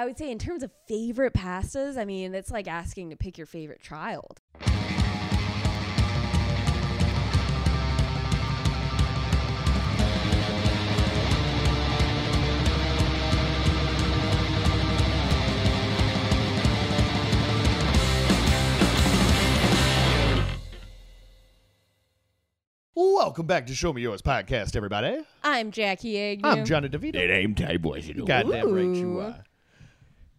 I would say in terms of favorite pastas, I mean, it's like asking to pick your favorite child. Welcome back to Show Me Yours podcast, everybody. I'm Jackie Agnew. I'm Jonny DiVito. ain't time boys, you know. Goddamn right you are.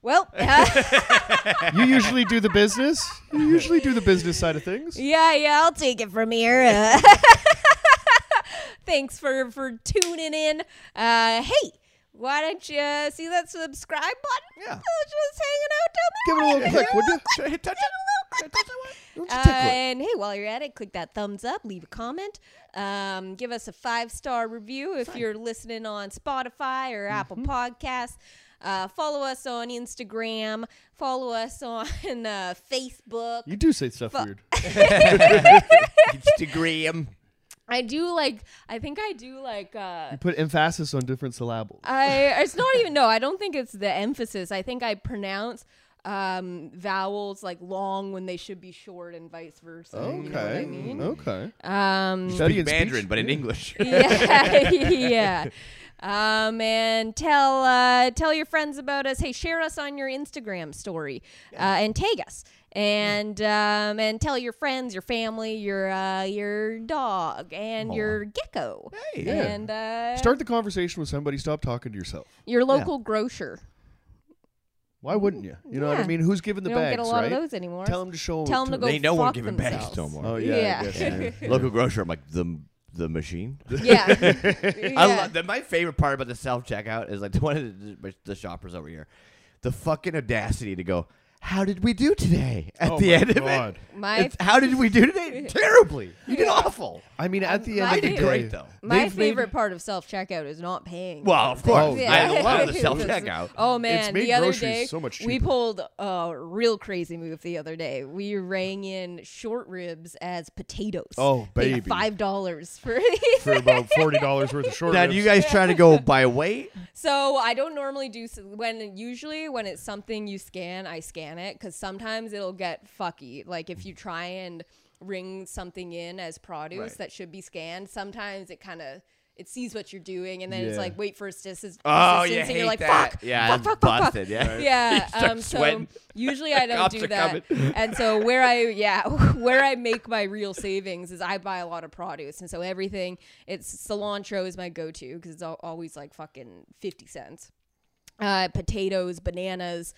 Well, You usually do the business. You usually do the business side of things. yeah, yeah, I'll take it from here. Uh, thanks for for tuning in. Uh, hey, why don't you uh, see that subscribe button? Yeah. Uh, just hanging out down Give it a little click, would you? Hit touch it. Uh, and hey, while you're at it, click that thumbs up, leave a comment, um, give us a five star review if you're listening on Spotify or Apple Podcasts. Uh, follow us on Instagram. Follow us on uh, Facebook. You do say stuff Fu- weird. Instagram. I do like. I think I do like. Uh, You put emphasis on different syllables. I. It's not even. No, I don't think it's the emphasis. I think I pronounce um vowels like long when they should be short and vice versa you know what i mean Okay. um Studying Speak Mandarin, speech? but in English. yeah, yeah. Um, and tell uh, tell your friends about us. Hey, share us on your Instagram story uh, and tag us. And um, and tell your friends, your family, your uh, your dog, and your gecko, Hey. Yeah. and uh, Start the conversation with somebody. Stop talking to yourself. your local grocer. Why wouldn't you? You know what I Yeah. mean? Who's giving the we don't bags, get a lot right? of those anymore. Tell them to show. Tell 'em to go Ain't no one fuck giving bags themselves. no more. Oh yeah. Yeah. I guess, yeah. Local grocer, I'm like the the machine. yeah, I Yeah. love the, my favorite part about the self checkout is like one of the, the shoppers over here, the fucking audacity to go. How did we do today? At Oh the my end of God. it, My It's, how did we do today? Terribly. You did awful. I mean, at the end My of the favorite- day, Great though. my they've made- favorite part of self checkout is not paying. Well, of course. Oh, I love the self checkout. Oh man, It's made the other day so much we pulled a real crazy move the other day. We rang in short ribs as potatoes. Oh, Paid baby. five dollars for. for about forty dollars worth of short Now, ribs. do you guys try to go by weight? so I don't normally do s- when usually when it's something you scan, I scan it because sometimes it'll get fucky. Like if you try and ring something in as produce Right. that should be scanned, sometimes it kind of. It sees what you're doing, and then it's like, wait for assistance. Oh, you and you're like, that. fuck, Yeah, fuck, fuck, fuck, fuck. yeah. Yeah. Um, so sweating. usually I don't do that. And so where I yeah where I make my real savings is I buy a lot of produce, and so everything it's cilantro is my go to because it's always like fucking fifty cents. Uh, potatoes, bananas.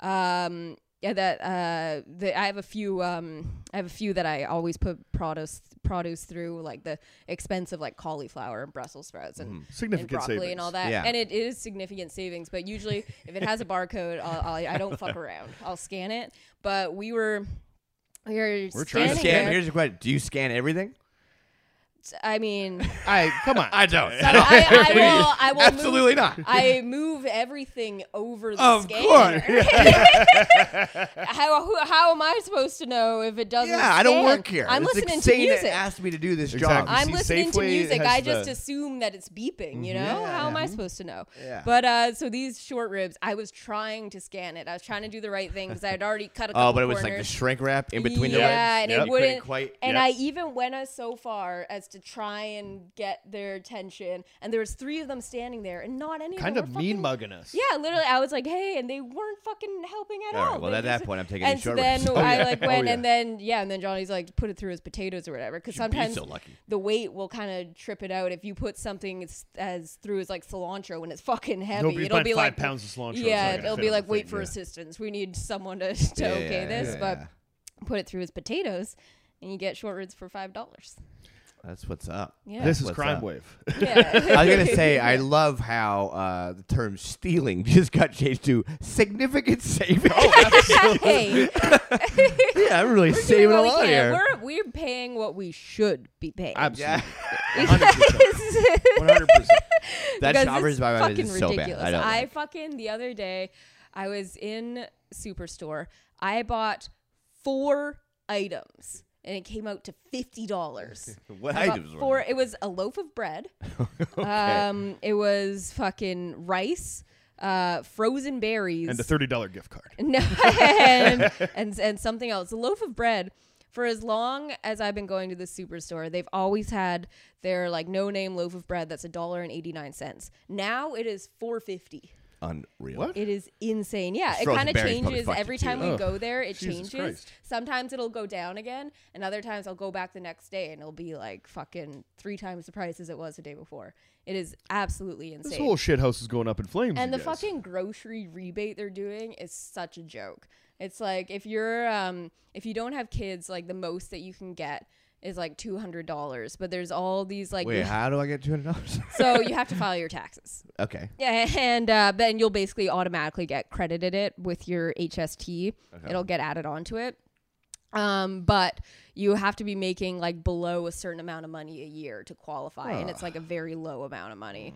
Um, yeah, that uh, the, I have a few. Um, I have a few that I always put produce produce through, like the expensive like cauliflower and Brussels sprouts and, and Significant broccoli savings. and all that. Yeah. And it is significant savings, but usually if it has a barcode, I'll, I'll, I don't fuck around. I'll scan it. But we were. We were We're Do trying to scan? there. Here's the question: Do you scan everything? I mean, I come on. I don't. so I, I will. I will Absolutely move, not. I move everything over the Of scanner. course. how who, how am I supposed to know if it doesn't? Yeah, I don't work here. I'm it's listening to music. It asked me to do this Exactly. job. I'm See, listening to music. I just the- assume that it's beeping. You know, Yeah, how am I supposed to know? Yeah. But uh, so these short ribs, I was trying to scan it. I was trying to do the right thing because I had already cut a couple Oh, but it was like the shrink wrap in between the ribs. yeah, and Yep. it wouldn't couldn't quite- And yep. I even went as so far as to try and get their attention, and there was three of them standing there, and not any kind of of mean fucking- mugging us. Yeah, literally, I was like, "Hey," and they weren't fucking helping at All all. right, well, They at that point, I'm taking and so short then ribs. I oh, like Oh, went, yeah. and then yeah, and then Jonny's like, put it through his potatoes or whatever, because Should be sometimes so the weight will kind of trip it out if you put something as, as through as like cilantro when it's fucking heavy. Nobody's it'll be five like pounds of cilantro. Yeah, it'll be like wait for yeah. assistance. We need someone to, to Yeah, okay this, but put it through his potatoes, and you get short ribs for five dollars. That's what's up. Yeah. This is What's crime up? wave. yeah. I was gonna say I love how uh, the term stealing just got changed to significant savings. hey, yeah, I'm really we're doing saving a what we lot here. We're we're paying what we should be paying. Absolutely. Yeah, One hundred percent. that Because shoppers it's by my fucking is so bad. ridiculous. I don't. like. fucking the other day, I was in Superstore. I bought four items, and it came out to fifty dollars. What I items were four. It was a loaf of bread. Okay. Um, it was fucking rice. uh, frozen berries, and a thirty dollar gift card. no, and, and and something else. A loaf of bread. For as long as I've been going to the superstore, they've always had their like no name loaf of bread that's a dollar and eighty nine cents. Now it is four fifty. Unreal. What? It is insane. Yeah, it Frozen kind of berries probably changes fuck you every too. time we Ugh. go there. It Jesus changes. Christ. Sometimes it'll go down again, and other times I'll go back the next day and it'll be like fucking three times the price as it was the day before. It is absolutely insane. This whole shit house is going up in flames. and you the guys. fucking grocery rebate they're doing is such a joke. It's like if you're um if you don't have kids, like the most that you can get is like two hundred dollars. But there's all these like Wait, how do I get two hundred dollars? so you have to file your taxes. okay. Yeah, and uh, then you'll basically automatically get credited it with your HST. Okay. It'll get added onto it. Um, but you have to be making like below a certain amount of money a year to qualify, and it's like a very low amount of money.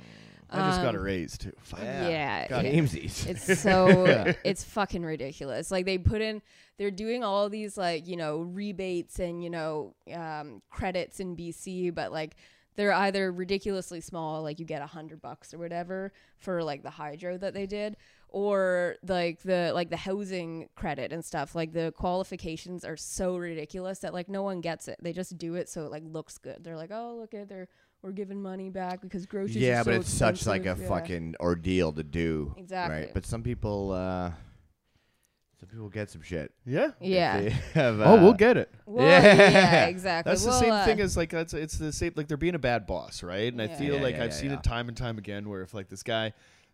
I just got a um, raise too. Fuck. Yeah, Got yeah. Amesies. It's so it's fucking ridiculous. Like they put in, they're doing all these like you know rebates and you know um, credits in BC, but like they're either ridiculously small, like you get a hundred bucks or whatever for like the hydro that they did, or like the like the housing credit and stuff. Like the qualifications are so ridiculous that like no one gets it. They just do it so it like looks good. They're like, oh look at they're we're giving money back because groceries. yeah, but so it's such like a. Yeah. fucking ordeal to do. Exactly. Right. But some people, uh some people get some shit. Yeah. yeah. They have, Oh, we'll uh, get it. Well, Yeah. yeah, exactly. That's the same uh, thing as like that's it's the same like they're being a bad boss, right? And I feel Yeah, like yeah, I've yeah, seen yeah. it time and time again where if like this guy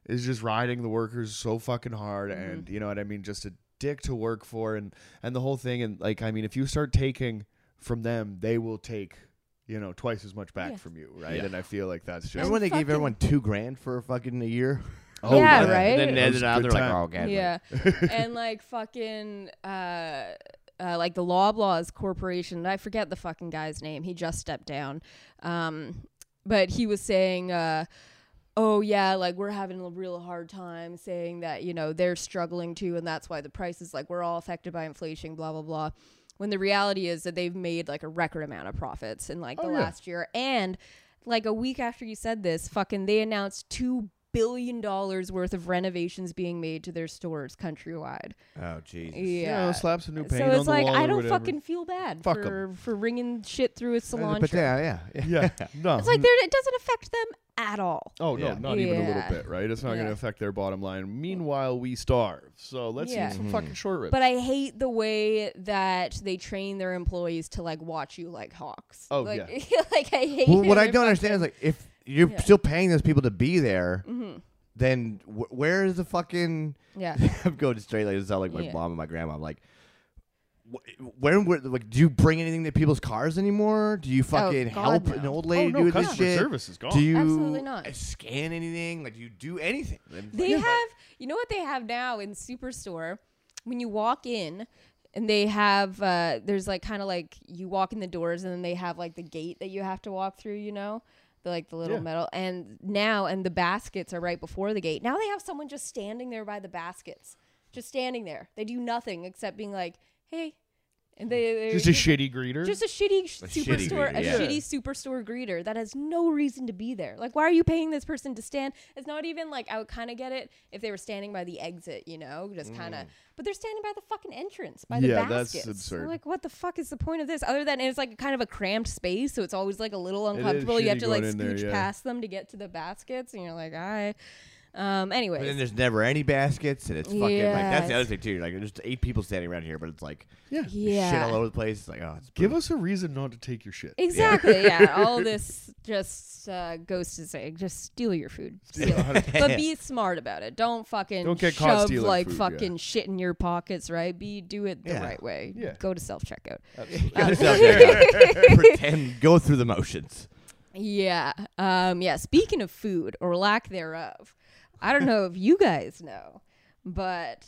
is just riding the workers so fucking hard Mm-hmm. and you know what I mean, just a dick to work for and and the whole thing and like I mean if you start taking from them, they will take you know twice as much back Yeah. from you, right? Yeah. And I feel like that's just Remember when they gave everyone two grand for fucking a year? Oh Yeah, yeah, right? And then That ended was out, good they're like, time. oh, okay. yeah, and like fucking uh, uh, like the Loblaws Corporation. I forget the fucking guy's name. He just stepped down, um, but he was saying. Uh, Oh yeah, like we're having a real hard time saying that you know they're struggling too, and that's why the prices like we're all affected by inflation, blah blah blah. When the reality is that they've made like a record amount of profits in like the Oh, yeah. last year, and like a week after you said this, fucking they announced two billion dollars worth of renovations being made to their stores countrywide. Oh, Jesus. You Yeah. know, slap some new paint so on it's the like wall I don't fucking feel bad Fuck 'em. for for ringing shit through a cilantro. But yeah, yeah. Yeah. No. It's like they're- it doesn't affect them at all. Oh no, Yeah. not even a little bit, right? It's not going Yeah. to affect their bottom line. Meanwhile, we starve. So let's Yeah. eat some Mhm. fucking short ribs. But I hate the way that they train their employees to like watch you like hawks. Oh, like, yeah. like I hate. Well, what it. I don't understand is like if you're Yeah. still paying those people to be there, Mhm. then wh- where is the fucking? Yeah. I'm going straight like this. Sound like my Yeah. mom and my grandma. I'm like, wh- when were like? Do you bring anything to people's cars anymore? Do you fucking Oh, God, help no. an old oh lady no, do this customer shit? service is gone. Do you Absolutely not. uh, scan anything? Like, do you do anything? They like, have, you know what they have now in Superstore? When you walk in, and they have, uh, there's like kind of like you walk in the doors, and then they have like the gate that you have to walk through. You know, the like the little Yeah. metal. And now, and the baskets are right before the gate. Now they have someone just standing there by the baskets, just standing there. They do nothing except being like, "Hey," and they they're just a shitty greeter. Just a shitty sh- A shitty superstore, greeter, a yeah. shitty superstore greeter that has no reason to be there. Like, why are you paying this person to stand? It's not even like I would kind of get it if they were standing by the exit, you know, just kind of. But they're standing by the fucking entrance, by the Mm. Yeah, that's baskets. absurd. I'm like, what the fuck is the point of this? Other than it's like kind of a cramped space, so it's always like a little uncomfortable. You have to like going in there, scooch yeah. past them to get to the baskets, and you're like, all right. Um. But then there's never any baskets, and it's fucking like that's the other thing too. Like there's just eight people standing around here, but it's like yeah. yeah. shit all over the place. It's like oh, it's Give us a reason not to take your shit. Exactly. Yeah. All this just uh, goes to say, just steal your food, steal but be smart about it. Don't fucking Don't get caught shove stealing like food, yeah. fucking shit in your pockets, right? Be do it the Yeah. right way. Yeah. Go to self checkout. Go to. Pretend, go through the motions. Yeah. Um. Yeah. Speaking of food or lack thereof, I don't know if you guys know, but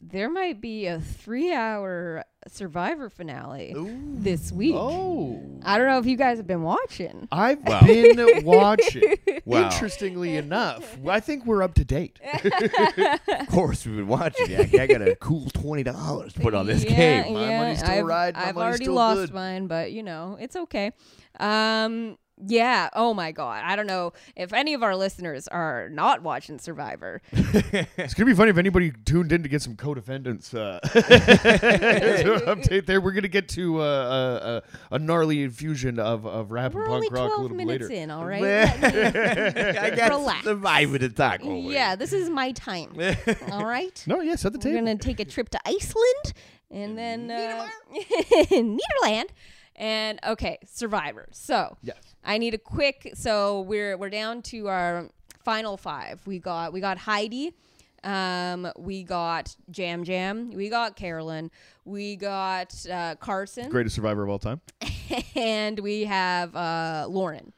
there might be a three-hour Survivor finale this week. Oh. I don't know if you guys have been watching. I've Wow. been watching. Wow. Interestingly enough, I think we're up to date. Of course, we've been watching. Yeah, I got a cool twenty dollars to put on this yeah, game. My yeah, money's still I've, right, my I've already lost good. mine, but you know it's okay. Um, Yeah. Oh my god. I don't know if any of our listeners are not watching Survivor. It's gonna be funny if anybody tuned in to get some Codefendants uh, update there. We're gonna get to uh, uh, uh, a gnarly infusion of, of rap We're and punk rock a little bit later. in, all right? I got Relax. vibe of talk. over yeah, this is my time. all right? No, yeah, set the We're gonna take a trip to Iceland and then uh, Nederland. And okay, Survivor. So Yes. I need a quick. So we're we're down to our final five. We got we got Heidi. Um, we got Yam Yam. We got Carolyn. We got uh, Carson, Greatest survivor of all time. and we have uh, Lauren.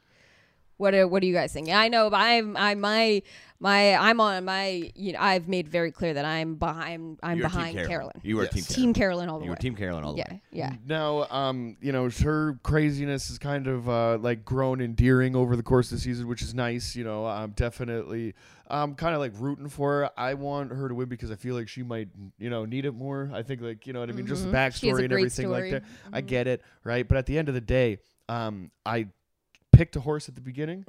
What are, what do you guys thinking? I know but I'm I my my I'm on my you know I've made very clear that I'm behind I'm You were Team behind Carolyn. Carolyn. You were Yes. Team Team Carolyn. Carolyn all the You way. were Team Carolyn all the yeah, way. yeah. Now, um, you know, her craziness has kind of uh, like grown endearing over the course of the season, which is nice. You know, I'm definitely, I'm kind of like rooting for her. I want her to win because I feel like she might, you know, need it more. I think like, you know what I mean, just the Mhm. She has a backstory and great everything story. like that. I get it, right? But at the end of the day, um, I picked a horse at the beginning,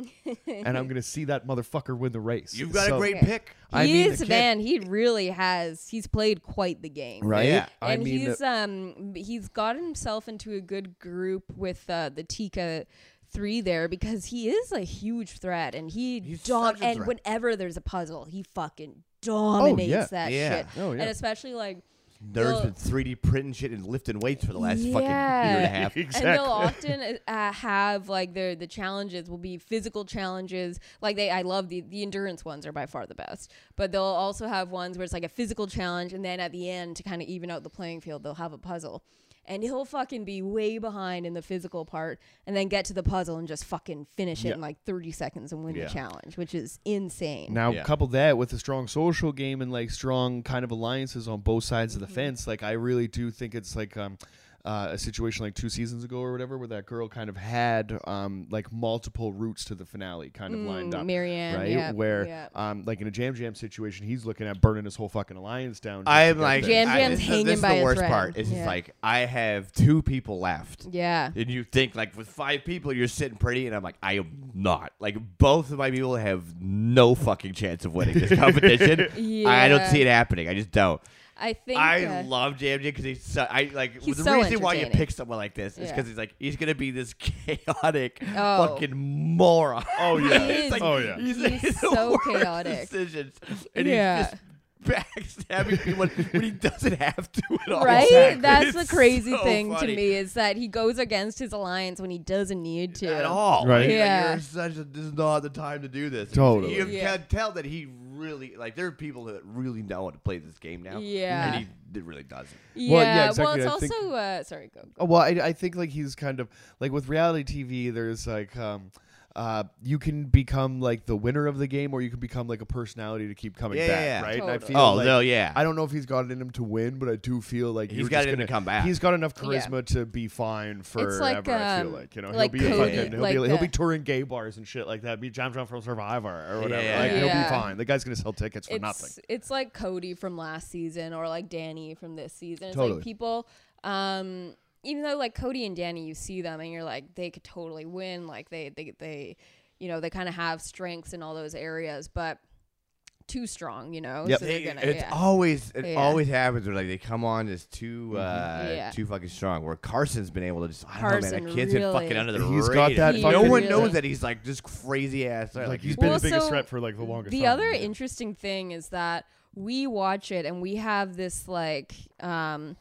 and I'm gonna see that motherfucker win the race. You've got So- a great Okay. pick. I he mean, is kid- man. He really has. He's played quite the game. right? Yeah. I and mean, he's um he's got himself into a good group with uh, the Tika three there because he is a huge threat and he He's dom- such and threat. whenever there's a puzzle he fucking dominates yeah. that Yeah. shit oh yeah. and especially like There's Well- been 3D printing shit and lifting weights for the last fucking year and a Yeah. half. and they'll often uh, have like their the challenges will be physical challenges like they I love the the endurance ones are by far the best but they'll also have ones where it's like a physical challenge and then at the end to kind of even out the playing field they'll have a puzzle and he'll fucking be way behind in the physical part and then get to the puzzle and just fucking finish it Yeah. in like 30 seconds and win Yeah. the challenge which is insane Now, Yeah. couple that with a strong social game and like strong kind of alliances on both sides Mm-hmm. of the fence. Like, I really do think it's like um, uh, a situation like two seasons ago or whatever, where that girl kind of had um, like multiple routes to the finale kind of lined Mm, up. Maryanne right, yeah, where yeah. um, like in a Yam Yam situation, he's looking at burning his whole fucking alliance down. I'm like, there. Jam I- Jam's this, hanging this is by the worst thread. part. It's just Yeah. like I have two people left. yeah And you think like with five people you're sitting pretty, and I'm like I am not. Like both of my people have no fucking chance of winning this competition. yeah. I don't see it happening. I just don't. I think I uh, love Yam Yam because he's so, I like He's the so reason why you pick someone like this is Yeah. because he's like he's gonna be this chaotic Oh. fucking moron. Oh yeah. He is. Oh yeah. He's the so worst chaotic. Decisions, and Yeah. he's just backstabbing people when he doesn't have to at all. Right? Exactly. That's the crazy so thing funny. to me is that he goes against his alliance when he doesn't need to. at all. Right. Like, Yeah. You're such a, this is not the time to do this. Totally. You Yeah. can tell that he really like there are people that really know how to play this game now. Yeah. And he d- really doesn't. Yeah. Well, yeah, Well, it's I think- also uh, sorry, go. go. Oh, well, I, I think like he's kind of like with reality TV. There's like um, uh, you can become like the winner of the game, or you can become like a personality to keep coming Yeah, back, yeah, yeah. right? And I Totally. feel Oh like, no, yeah. I don't know if he's got it in him to win, but I do feel like He's you're got just it in gonna come back. He's got enough Yeah. charisma to be fine for forever. like, I feel um, like you know like he'll be a Cody, fucking, he'll like be he'll the- be touring gay bars and shit like that. Be Yam Yam from Survivor or whatever. Yeah, like yeah, he'll yeah. be fine. The guy's gonna sell tickets for It's nothing. it's like Cody from last season or like Danny from this season. It's Totally. like people um even though like Cody and Danny you see them and you're like they could totally win like they they they you know they kind of have strengths in all those areas but too strong, you know. Yep. So they're gonna it's yeah. always it Yeah. always happens where like they come on as too uh, Yeah. too fucking strong. Where Carson's been able to just I don't know, man. Carson That kid's been really- fucking under the He's radar. got that He no fucking- one really- knows that he's like just crazy ass. Like, Like he's been been Well, the biggest so threat for like the longest. the time. other interesting thing is that we watch it and we have this like um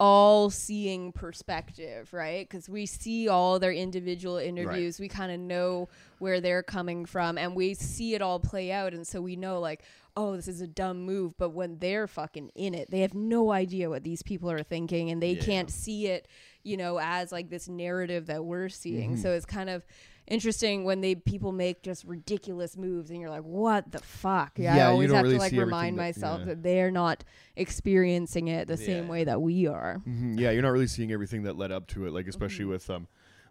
all seeing perspective, right? Because we see all their individual interviews. We kind of know where they're coming from and we see it all play out. And so we know, like, oh, this is a dumb move. But when they're fucking in it, they have no idea what these people are thinking and they Yeah. can't see it, you know, as like this narrative that we're seeing. Mm-hmm. So it's kind of interesting when they people make just ridiculous moves and you're like what the fuck yeah, Yeah, i you always have really to like remind that- myself yeah. that they're not experiencing it the same way that we are Mhm, Yeah, you're not really seeing everything that led up to it, like especially Mm-hmm. with um,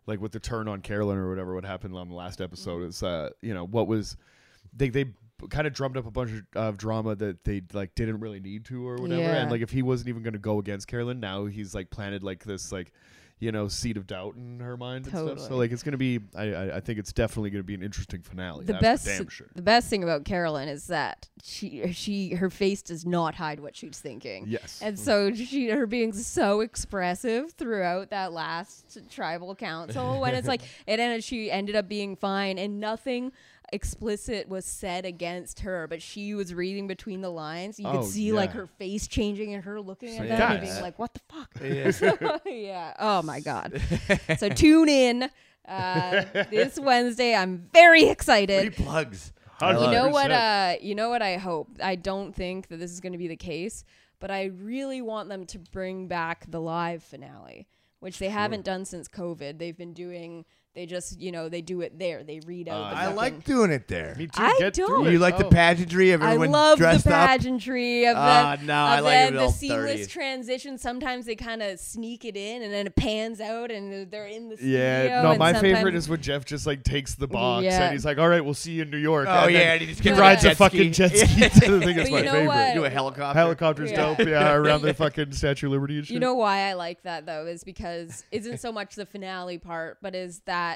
like with the turn on Carolyn or whatever. What happened on the last episode Mm-hmm. is uh, you know, what was they they kind of drummed up a bunch of, of drama that they like didn't really need to or whatever. Yeah. And like if he wasn't even going to go against Carolyn, now he's like planted like this like. You know seed of doubt in her mind and stuff. So like it's gonna be. I I, I think it's definitely gonna be an interesting finale. the that's best damn sure. the best thing about Carolyn is that she she her face does not hide what she's thinking. Yes. And mm. so she her being so expressive throughout that last tribal council when it's like it ended she ended up being fine and nothing explicit was said against her but she was reading between the lines you Oh, could see like her face changing and her looking at So, them and being like what the fuck Yeah. yeah oh my god so tune in uh, this wednesday i'm very excited Three plugs. Hundred I you know what? Uh, you know what? I hope. I don't think that this is going to be the case, but I really want them to bring back the live finale, which they haven't done since COVID. They've been doing. They just, you know, they do it there. They read out. Uh, the I fucking- like doing it there. Me too. I Get through don't. it. You like the Oh. pageantry of I everyone love the dressed up? pageantry of Ah, them. no, I of like it the all seamless 30s. transition. Sometimes they kind of sneak it in, and then it pans out, and they're in the studio. Yeah, no, and my favorite sometimes- is when Jeff just like takes the box Yeah. and he's like, "All right, we'll see you in New York." Oh and yeah, then and he just he gets rides on a fucking jet ski. to the thing. It's But my you know favorite. what? Do a helicopter. Helicopter's Yeah. dope. Yeah, around the fucking Statue of Liberty and shit. You know why I like that though is because isn't so much the finale part, but is that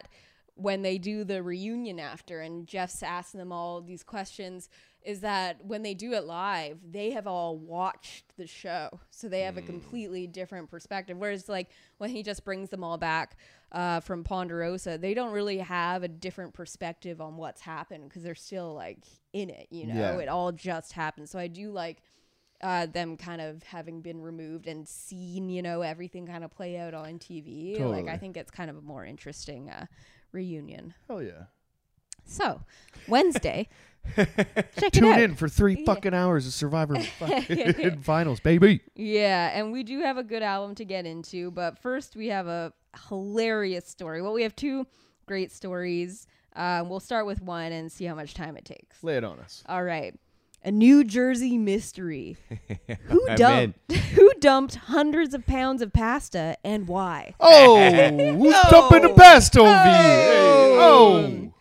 when they do the reunion after and Jeff's asking them all these questions, is that when they do it live, they have all watched the show, so they have a completely different perspective. Whereas like when he just brings them all back uh, from Ponderosa, they don't really have a different perspective on what's happened because they're still like in it. You know, Yeah. it all just happened. So I do like uh, them kind of having been removed and seen, you know, everything kind of play out on TV. Like I think it's kind of a more interesting uh, reunion. Hell yeah. So Wednesday, check it Tune out. in for three Yeah. fucking hours of Survivor finals, baby. Yeah, and we do have a good album to get into, but first we have a hilarious story. Well, we have two great stories. Uh, we'll start with one and see how much time it takes. Lay it on us. All right. A New Jersey mystery. Who dumped who dumped hundreds of pounds of pasta and why? Oh, who's dumping the pasta over here? Oh.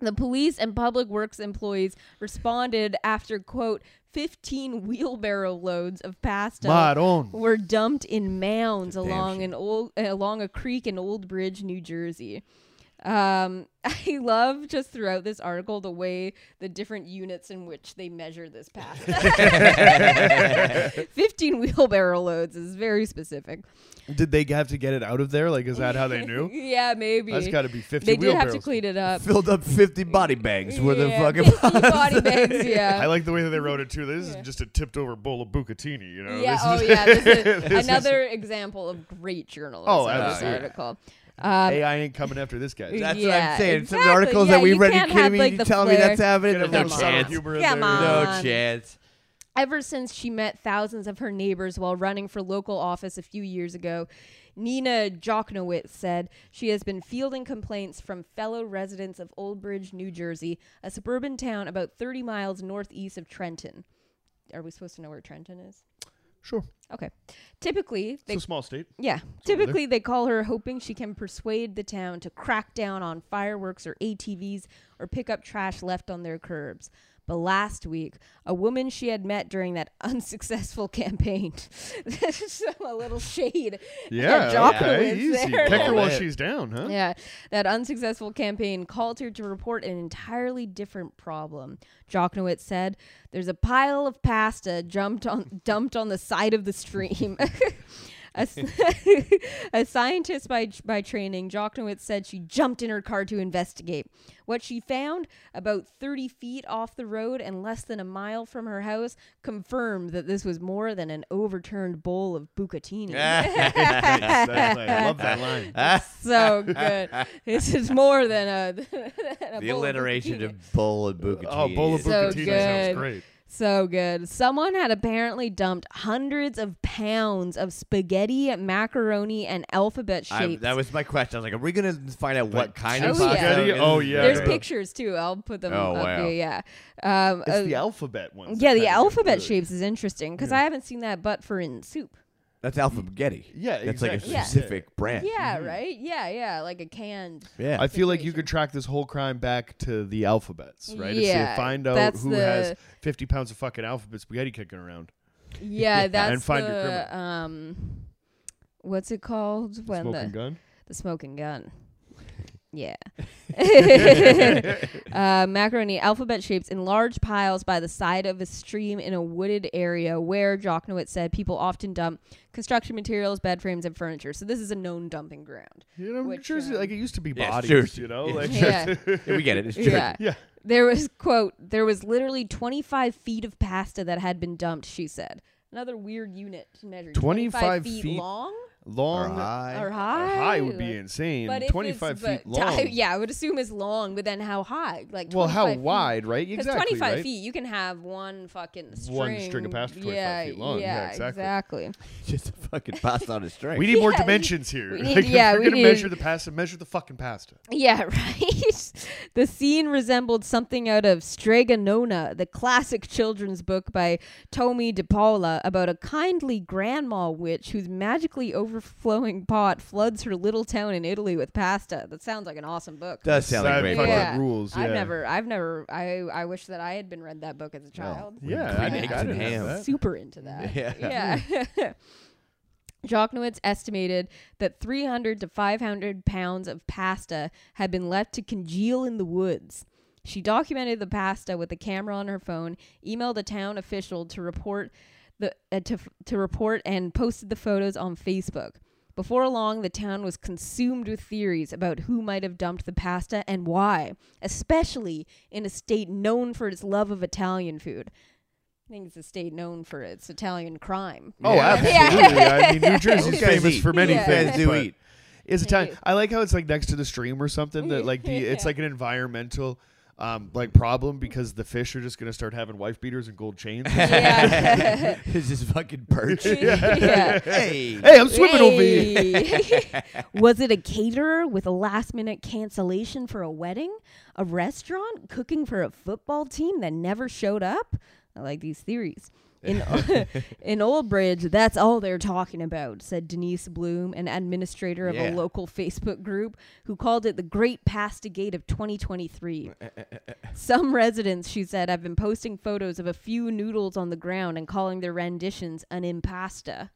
The police and public works employees responded after quote 15 wheelbarrow loads of pasta Maron. were dumped in mounds along shame. an old along a creek in Old Bridge, New Jersey. Um, I love just throughout this article the way the different units in which they measure this pasta. 15 wheelbarrow loads is very specific. Did they have to get it out of there? Like, is that how they knew? yeah, maybe. That's got to be 50 they did have to clean it up. Filled up 50 body bags worth of Yeah, fucking 50 body bags, yeah. I like the way that they wrote it too. This Yeah. is just a tipped over bowl of bucatini, you know? yeah. This Oh, is- yeah. This is this is- another example of great journalism. Oh, this absolutely. article. Um, AI ain't coming after this guy. That's what I'm saying. Some articles Yeah, that we you read, you can't kidding have, me? like, you the telling me that's happening? Gotta No have some subtle chance. humor in Come there. on. No chance. Ever since she met thousands of her neighbors while running for local office a few years ago, Nina Jochnowitz said she has been fielding complaints from fellow residents of Old Bridge, New Jersey, a suburban town about 30 miles northeast of Trenton. Are we supposed to know where Trenton is? Sure. Okay. Typically, they, It's a small state. yeah, over there. typically they call her hoping she can persuade the town to crack down on fireworks or ATVs or pick up trash left on their curbs. But last week, a woman she had met during that unsuccessful campaign, a little shade. Yeah. Jocko Okay. is Easy. there. Pick her while she's down, huh? Yeah, that unsuccessful campaign called her to report an entirely different problem. Jochnowitz said, "There's a pile of pasta jumped on dumped on the side of the stream." A, s- a scientist by by training, Jochnowitz said she jumped in her car to investigate. What she found, about 30 feet off the road and less than a mile from her house, confirmed that this was more than an overturned bowl of bucatini. That's. I love that line. so good. This is more than a, than a The bowl of alliteration bucatini. of bowl and bucatini. Oh, bowl of bucatini good. sounds great. So good. Someone had apparently dumped hundreds of pounds of spaghetti, macaroni, and alphabet I, shapes. that was my question. I was like, are we going to find out what kind Oh, of yeah. pasta? Spaghetti? it Oh, yeah. There's yeah. pictures too. I'll put them Oh, up wow. here. Yeah. Um, It's uh, the alphabet ones. yeah, the kinda alphabet shapes is interesting because I haven't seen that but for in soup. That's alphabeti. Yeah, That's like a exactly. Yeah. specific brand. Yeah, right? Yeah, yeah. Like a canned. Yeah. I feel like you situation. could track this whole crime back to the alphabets, right? If Yeah, you find out that's who has the- 50 pounds of fucking alphabet spaghetti kicking around. Yeah, that's and find your the criminal. um what's it called when Smoking the gun. the smoking gun. Yeah. uh, macaroni alphabet shapes in large piles by the side of a stream in a wooded area where Jochnowitz said people often dump construction materials, bed frames, and furniture. So this is a known dumping ground. You know, Which, Jersey, um, like it used to be Yeah, bodies. Jersey. You know, Yeah. like Yeah. Yeah, we get it. It's true. Yeah. yeah. There was quote, there was literally 25 feet of pasta that had been dumped, she said. Another weird unit to measure. 25 feet, feet long long. Or high. or or high? high would be insane. But 25 feet but long. I- yeah, I would assume it's long, but then how high? Like well, how 25 feet. wide, right? Because Exactly. 25 right? feet, you can have one fucking string. One string of pasta 25 yeah, feet long. Yeah, exactly. exactly. Just a fucking pasta on a string. We need more dimensions here. we need- Like, yeah, we're we gonna measure the pasta, measure the fucking pasta. Yeah, right. the scene resembled something out of Strega Nona, the classic children's book by Tomie dePaola about a kindly grandma witch who's magically overflowing pot floods her little town in Italy with pasta. That sounds like an awesome book. Does sound like a That great fucking book. Yeah. rules. Yeah. I've never, I've never, I, I wish that I had been read that book as a oh. child. Yeah, Green I, eggs I and didn't have ham. super into that. Yeah. Yeah. Jochnowitz estimated that 300 to 500 pounds of pasta had been left to congeal in the woods. She documented the pasta with a camera on her phone, emailed a town official to report the uh, to to report and posted the photos on Facebook. Before long, the town was consumed with theories about who might have dumped the pasta and why, especially in a state known for its love of Italian food. I think it's a state known for its Italian crime. Oh, Yeah. absolutely. I mean, New Those Jersey's famous eat. for many Yeah. things. Guys do but eat. It's They Italian. I like how it's like next to the stream or something that like the it's Yeah. like an environmental um like problem because the fish are just gonna start having wife beaters and gold chains. Yeah. It's just fucking perch. yeah. hey. hey, I'm swimming over here. Was it a caterer with a last minute cancellation for a wedding? A restaurant cooking for a football team that never showed up? I like these theories. In, in Old Bridge, that's all they're talking about, said Denise Bloom, an administrator of Yeah. a local Facebook group, who called it the Great Pasta Gate of 2023. Some residents, she said, have been posting photos of a few noodles on the ground and calling their renditions an impasta.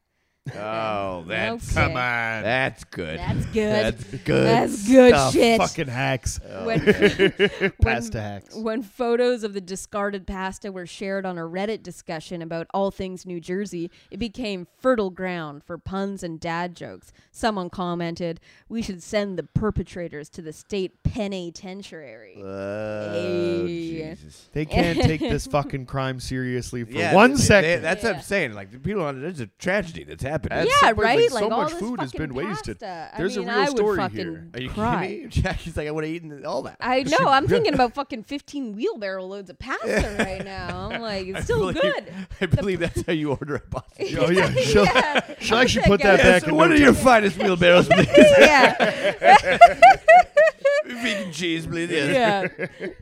Oh, that's Okay. Come on. that's good. That's good. That's good. That's good stuff. shit. Fucking hacks. Oh. when, Pasta hacks. when photos of the discarded pasta were shared on a Reddit discussion about all things New Jersey, it became fertile ground for puns and dad jokes. Someone commented, "We should send the perpetrators to the state penitentiary." Oh, Hey. Jesus. They can't take this fucking crime seriously for Yeah, one they- they- second. that's what Yeah. I'm saying. Like the people on there's a tragedy that's happening. At yeah, some point, like, right. so Like, all much this food has fucking been wasted. pasta. I There's a mean, real I would story fucking here. Are you cry. kidding me? Jackie's like, I would have eaten all that. I know. I'm thinking about fucking 15 wheelbarrow loads of pasta right now. I'm like, it's still I believe, good. I believe that's how you order a pasta. oh yeah, she'll, Yeah. she'll actually put that guys. back so in what no are your finest wheelbarrows, please? yeah, Vegan cheese, please. yeah.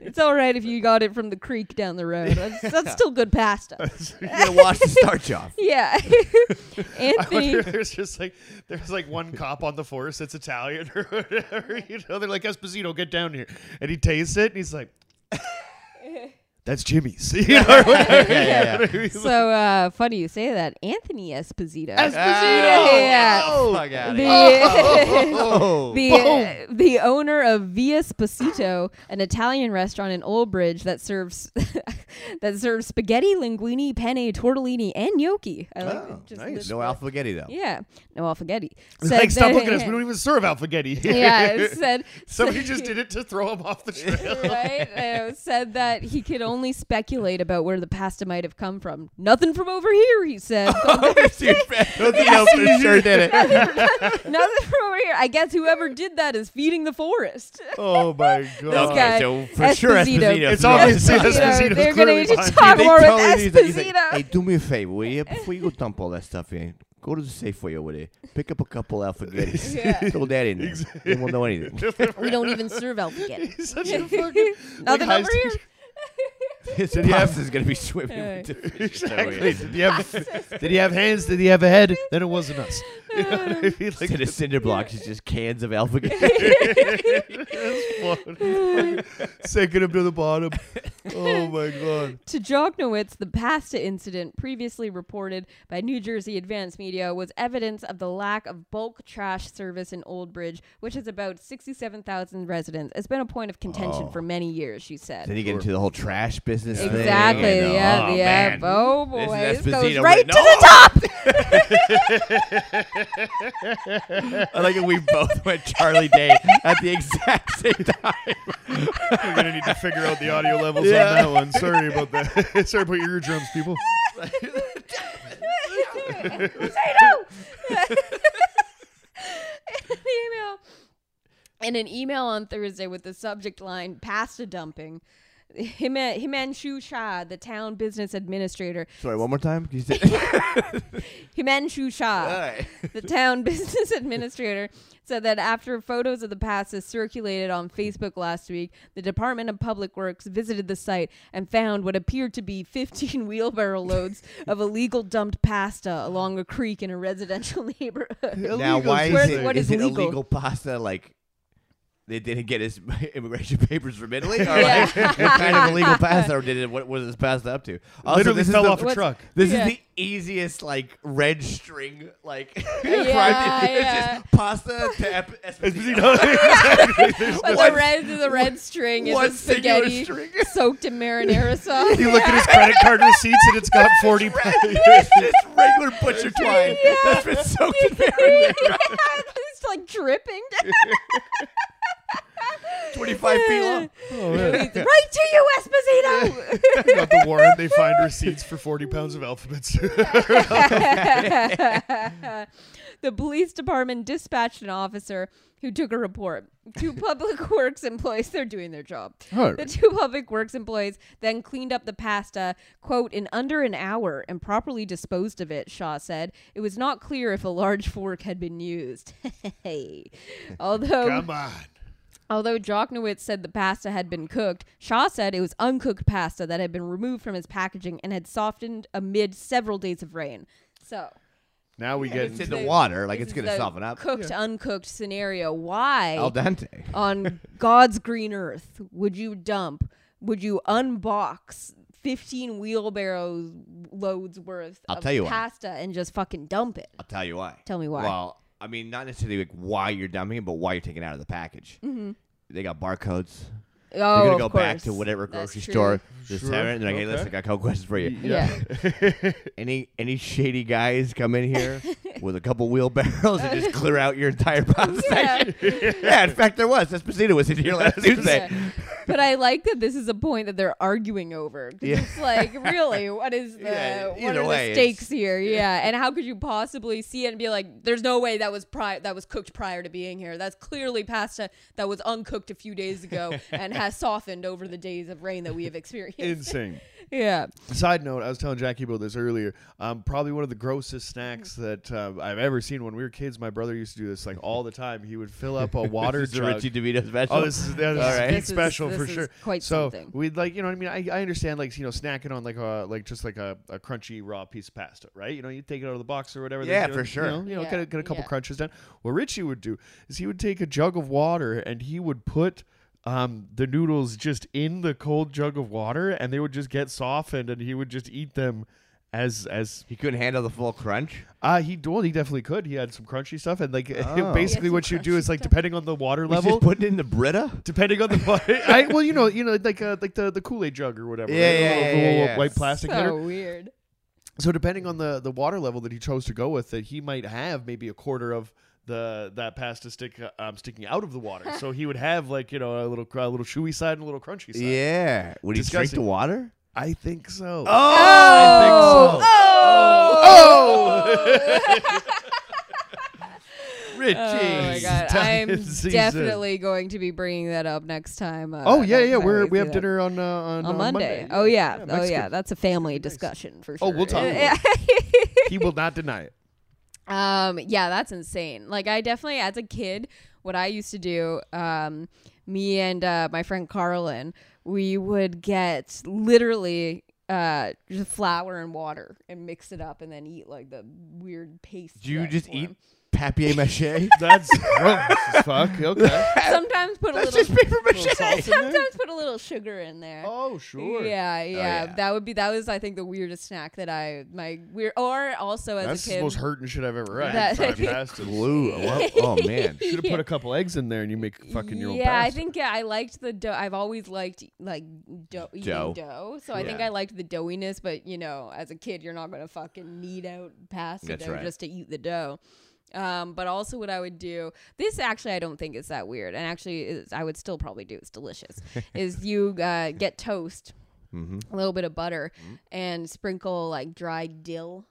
It's all right if you got it from the creek down the road. That's, that's still good pasta. You gotta wash the starch off. Yeah. I Anthony. wonder if there's just like there's like one cop on the force that's Italian or whatever. You know, they're like Esposito, get down here, and he tastes it, and he's like, "That's Jimmy's." You know. Yeah, yeah, yeah. So uh, funny you say that. Anthony Esposito. Esposito! Yeah. Oh, fuck The, Oh. the, uh, the owner of Via Sposito, an Italian restaurant in Old Bridge that serves that serves spaghetti, linguine, penne, tortellini, and gnocchi. I like Oh, it. Just nice. No one. alphagetti though. Yeah, no alphagetti. It's like, stop that- looking at us. We don't even serve alphagetti. yeah, it said Somebody just did it to throw him off the trail. right? Uh, said that he could only speculate about where the pasta might have come from. Nothing from over here, he said. Nothing else for sure did it. Nothing from over here. I guess whoever did that is feeding the forest. Oh my god! guy, so for sure Esposito. Esposito. It's threw obviously us. Esposito's They're gonna need to talk They more with totally need that. He's like, hey, do me a favor, will you? Before you go dump all that stuff in, go to the Safeway over there. Pick up a couple alphagettis. Yeah. Throw that in there. They won't know anything. we don't even serve alphagetti. He's such a fucking Nothing high over here. His Did he have- pasta's gonna be swimming Yeah. with. Exactly. Did he have Did he have hands? Did he have a head? Then it wasn't us. You know what I mean? Like, Instead of cinder blocks, it's just cans of alphagettis. Sinking him to the bottom. oh my god. To Jochnowitz, the pasta incident previously reported by New Jersey Advance Media was evidence of the lack of bulk trash service in Old Bridge, which has about 67,000 residents. It's been a point of contention Oh. for many years, she said. Then you get into the whole trash business. thing, Exactly. and, uh, yeah. oh, yeah. man. Oh boy, this, Esposito, goes but right no. to the top. I like it. We both went Charlie Day at the exact same time. We're gonna need to figure out the audio levels Yeah. on that one. Sorry about that. Sorry about your eardrums, people. Potato. an email. In an email on Thursday with the subject line "pasta dumping," Hima- Himanshu Shah, the town business administrator, Sorry, one more time. Can you say- Himanshu Shah, right. the town business administrator, said that after photos of the pasta circulated on Facebook last week, the Department of Public Works visited the site and found what appeared to be 15 wheelbarrow loads of illegal dumped pasta along a creek in a residential neighborhood. Now, why is it, what is is it legal? illegal pasta? Like they didn't get his immigration papers from Italy, or Yeah. like what kind of illegal pasta or did it? What was this pasta up to? Also, Literally this is fell the- off a What's- truck. This Yeah. is the easiest like red string like Yeah, crime. It's yeah. just pasta to ep- Esposito. Esposito. exactly. But the red, the red string is one a singular spaghetti string. soaked in marinara sauce. you look at his credit card receipts and it's got 40 it's just regular butcher twine that's been soaked in marinara. it's like dripping. 25 feet long. Oh, man. right to you, Esposito. Got the warrant. They find receipts for 40 pounds of alphabets. the police department dispatched an officer who took a report. Two public works employees, they're doing their job. Oh. The two public works employees then cleaned up the pasta, quote, in under an hour and properly disposed of it, Shah said. It was not clear if a large fork had been used. hey. Although Come on. Although Jochnowitz said the pasta had been cooked, Shah said it was uncooked pasta that had been removed from its packaging and had softened amid several days of rain. So Now we get It's in into the the- water, like this it's going to soften up. Cooked, uncooked scenario. Why Al dente. on God's green earth would you dump? Would you unbox? 15 wheelbarrows loads worth I'll of tell you why. pasta and just fucking dump it. I'll tell you why. Tell me why. Well, I mean, not necessarily like why you're dumping it, but why you're taking it out of the package. Mm-hmm. They got barcodes. oh, You're gonna of go back to whatever That's grocery true. store. Just Sure. have it, and they're like, hey, Okay. listen, I got a couple questions for you. Yeah. Any any shady guys come in here with a couple wheelbarrows and just clear out your entire pasta Yeah. section? yeah, in fact, there was. Esposito was in here last Tuesday. Yeah. But I like that this is a point that they're arguing over. 'Cause Yeah. It's like, really, what is the Yeah, what are way, the stakes here? Yeah, and how could you possibly see it and be like, "There's no way that was pri- that was cooked prior to being here. That's clearly pasta that was uncooked a few days ago and has softened over the days of rain that we have experienced." insane. Yeah, Side note, I was telling Jackie about this earlier. Um, probably one of the grossest snacks that uh, I've ever seen. When we were kids, my brother used to do this like all the time. He would fill up a water This is a jug. Richie DiVito special. Oh, this is, this is right. This is- special this for is sure. quite so something. we'd like, you know, what I mean, I, I understand like you know snacking on like a like just like a, a crunchy raw piece of pasta, right? You know, you take it out of the box or whatever. Yeah, for sure. You know, you know Yeah, get, a, get a couple yeah. crunches done. What Richie would do is he would take a jug of water and he would put um, the noodles just in the cold jug of water, and they would just get softened, and he would just eat them as as he couldn't handle the full crunch. uh he well he definitely could. He had some crunchy stuff, and like Oh. basically what you do is like depending on the water Was level just putting in the Brita. depending on the water. I, well, you know, you know, like uh, like the the Kool Aid jug or whatever. Yeah, right? The yeah, little- yeah, little yeah, yeah. white plastic so hitter. weird. So depending on the the water level that he chose to go with, that he might have maybe a quarter of the that pasta stick uh, um, sticking out of the water. so he would have like you know a little a little chewy side and a little crunchy side. Yeah. Would he drink Disgusting. the water? I think so. Oh, Oh! Richie. Oh my god! I'm season. definitely going to be bringing that up next time. Uh, Oh yeah, next yeah. time We're we we have that. dinner on uh, on, on uh, Monday. Monday. Oh yeah, oh Mexican. yeah. That's a family discussion for sure. Oh, we'll talk about Yeah. he will not deny it. Um, yeah, that's insane. Like I definitely, as a kid, what I used to do, um, me and uh, my friend Carlin, we would get literally uh just flour and water and mix it up and then eat like the weird paste. Do you just form. eat papier mache. That's gross as fuck. Okay. Sometimes put a That's little. just paper mache. salt? Sometimes put a little sugar in there. Oh sure. Yeah, oh, yeah, yeah. That would be that was I think the weirdest snack that I my weird or also as That's a the kid. most hurting shit I've ever read. That- Fried pasta. Glue. What? Oh man. Should have put a couple eggs in there and you make fucking your own yeah, I pasta. think yeah, I liked the dough. I've always liked like dough, eating Dough. dough. So I think Yeah. I liked the doughiness, but you know, as a kid, you're not gonna fucking knead out pasta That's dough right. just to eat the dough. Um, but also, what I would do this actually I don't think is that weird, and actually is, I would still probably do. It's delicious. is you uh, get toast, Mm-hmm. a little bit of butter, and sprinkle like dried dill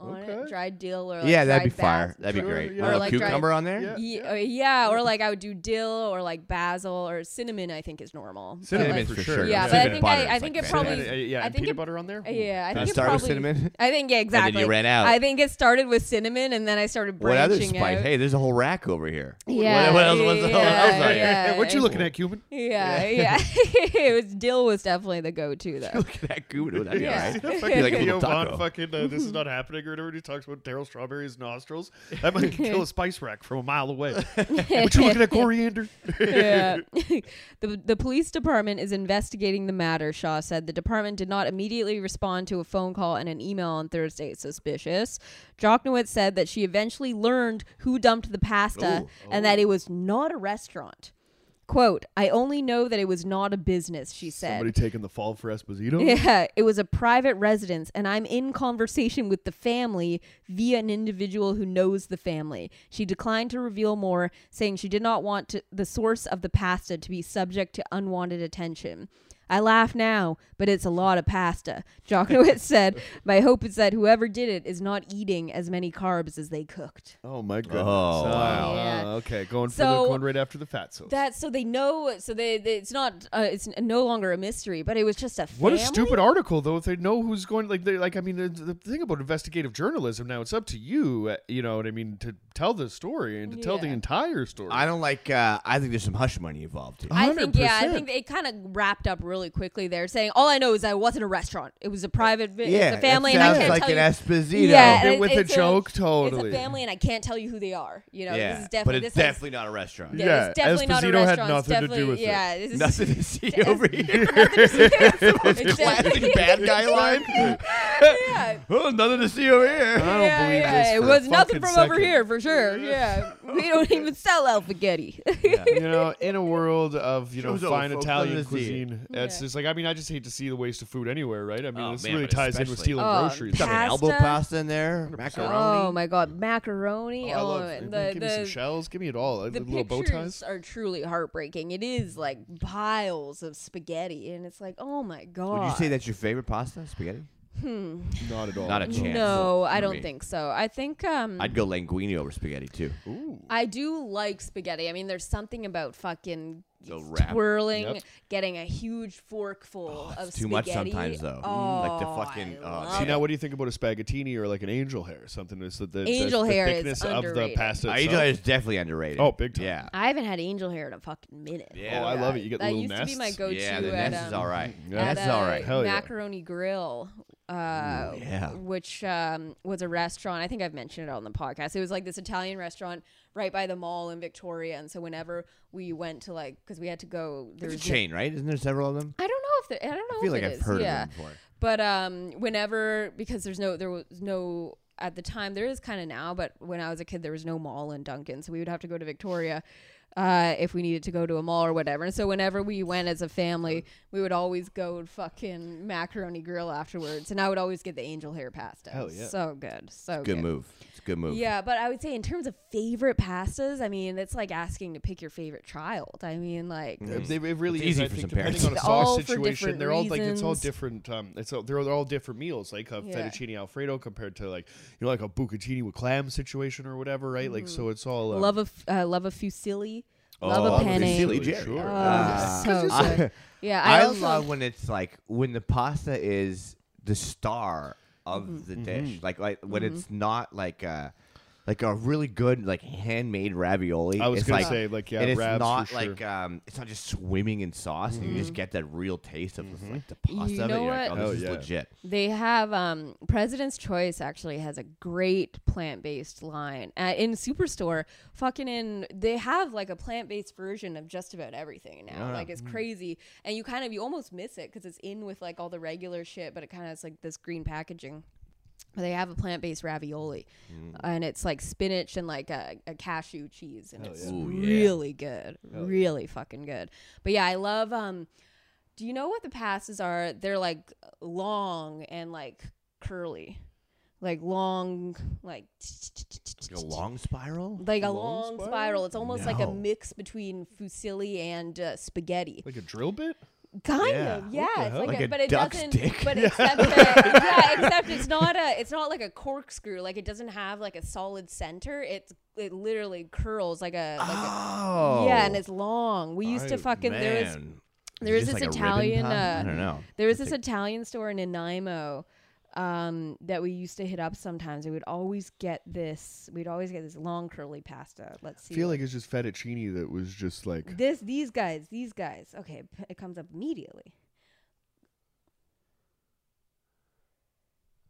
on Okay. it, dried dill or like, Yeah, that'd be dried fire. That'd be Sure, great. yeah. A Or little like dried- cucumber on there. Yeah. yeah, uh, yeah, or like I would do dill or like basil or cinnamon. I think is normal. Cinnamon like, for for sure. sure. Yeah, but I think butter I, is I like think it probably. And, uh, yeah, I think peanut it- butter on there. yeah, I think it it start with probably. cinnamon? I think yeah, exactly. And then you ran out. I think it started with cinnamon, and then I started branching. what other spice? out. Hey, there's a whole rack over here. yeah, What, what else? What's the hell yeah, else on here? yeah, what you looking at, cumin? Yeah, yeah. it was dill was definitely the go-to though. Look at that goo. That'd be Yeah. alright. That Be like a Theo little Von taco. fucking uh, this is not happening He talks about Darryl Strawberry's nostrils. That might kill a spice rack from a mile away. what you looking at, coriander? yeah. the the police department is investigating the matter, Shah said. The department did not immediately respond to a phone call and an email on Thursday. Suspicious. Jochnowitz said that she eventually learned who dumped the pasta Ooh. and that oh. it was not a restaurant. Quote, I only know that it was not a business, she said. Somebody taking the fall for Esposito. Yeah, it was a private residence, and I'm in conversation with the family via an individual who knows the family. She declined to reveal more, saying she did not want to, the source of the pasta to be subject to unwanted attention. I laugh now, but it's a lot of pasta. Jochnowitz said, My hope is that whoever did it is not eating as many carbs as they cooked. Oh my goodness. Oh, wow. Yeah. okay, going for the going right after the fat sauce. That so they know so they, they it's not uh, it's no longer a mystery, but it was just a What a stupid article, though. If they know who's going, like, they like, I mean, the, the thing about investigative journalism now, it's up to you, uh, you know what I mean, to tell the story and to tell the entire story. I don't like. Uh, I think there's some hush money involved here. I think yeah, I think it kind of wrapped up really quickly there, saying all I know is that it wasn't a restaurant; it was a private, vi- yeah, it's a family, it and I sounds can't like tell an you. Esposito. Yeah, Bit it- with a it's joke, It's totally. a family, and I can't tell you who they are. You know, yeah, this is definitely but it's this definitely not a restaurant. Yeah, Yeah, it's definitely not a Esposito had restaurant. It's nothing to do definitely- with it. yeah, this is- Nothing to see over here. It's Classic definitely- bad guy line. yeah. oh, nothing to see over I here. don't yeah, believe yeah. this It for a was nothing fucking from over second. here for sure. Yeah, we don't even sell alphagetti. you know, in a world of you know Shows all fine folks Italian love see it. cuisine, it's Yeah. just like I mean, I just hate to see the waste of food anywhere, right? I mean, Oh, this man, really but ties in with especially- stealing Oh, groceries. Got an elbow Pasta? pasta in there. Macaroni. Oh my god, macaroni! Oh, I Oh, love and the Give me some the shells. Give me it all. the The little bow pictures ties. are truly heartbreaking. It is like piles of spaghetti, and it's like, oh my god. Would you say that's your favorite pasta? Spaghetti? Hmm. Not at all. Not a chance. No, I don't me. think so. I think um, I'd go linguine over spaghetti too. Ooh. I do like spaghetti. I mean, there's something about fucking The wrap. twirling, Yep. getting a huge fork full of it's too much sometimes, though. Oh, Like the fucking- I oh, love See it. now, what do you think about a spaghettini or like an angel hair? Something that's the, the, the- Angel the hair is thickness of the underrated. pasta. Uh, itself? Angel is definitely underrated. Oh, big time. Yeah. I haven't had angel hair in a fucking minute. Yeah. Oh, I love it. You get the that little used to be my go-to Yeah, the at, nest is um, all right. Yeah. at Nest is all a right. Yeah. Macaroni Grill, uh, yeah. which um, was a restaurant. I think I've mentioned it on the podcast. It was like this Italian restaurant right by the mall in Victoria, and so whenever we went to like, because we had to go, there It's a chain, right? Isn't there several of them? I don't know if there, I don't know I feel if like I've is. heard yeah. of them before. But um, whenever because there's no there was no at the time there is kind of now, but when I was a kid there was no mall in Duncan, so we would have to go to Victoria. Uh, if we needed to go to a mall or whatever, and so whenever we went as a family, we would always go fucking macaroni grill afterwards, and I would always get the angel hair pasta. Hell yeah. so good, so Good move. It's a good move. Yeah, but I would say in terms of favorite pastas, I mean, it's like asking to pick your favorite child. I mean, like Mm. They, it really It's is. easy I for think some depending parents. on a sauce all situation, different they're all like it's all different. Um, it's all, they're, they're all different meals. Like a Yeah. fettuccine alfredo compared to like you know like a bucatini with clam situation or whatever, right? Like so, it's all um, love a f- uh, love a fusilli, Oh, love a love a penne. fusilli, Fusilli, Jerry. sure. Oh, Ah. so I- Yeah, I, I, love when it's like when the pasta is the star of Mm-hmm. the dish. Like like when it's not like uh like a really good like handmade ravioli. I was it's gonna like, say like yeah, and it's Ravs not for like sure. um, it's not just swimming in sauce, and you Mm-hmm. just get that real taste of like the You pasta of it. know You're like, what? oh, Oh, this yeah. is legit. They have um, President's Choice actually has a great plant based line uh, in Superstore. Fucking in, they have like a plant based version of just about everything now. Yeah. Like it's crazy, and you kind of you almost miss it because it's in with like all the regular shit, but it kind of has like this green packaging. But they have a plant based ravioli, and it's like spinach and like a, a cashew cheese, and it's yeah. Ooh, yeah. really good, really fucking good. But yeah, I love. um Do you know what the pastas are? They're like long and like curly, like long, like Like a long spiral. like a long long, spiral? spiral. It's almost like a mix between fusilli and uh, spaghetti. like a drill bit. Kind Yeah. of, yeah. It's like, Like a, a but it doesn't. But except that, yeah, except it's not a. It's not like a corkscrew. Like it doesn't have like a solid center. It's it literally curls like a. Like Oh, a yeah, and it's long. We used to I- fucking there was man. there Is was this like Italian, uh, I don't know. there was It's this like- Italian store in Nanaimo um, that we used to hit up sometimes. We would always get this. We'd always get this long curly pasta. Let's see. I feel like it's just fettuccine that was just like this. These guys. These guys. Okay, p- it comes up immediately.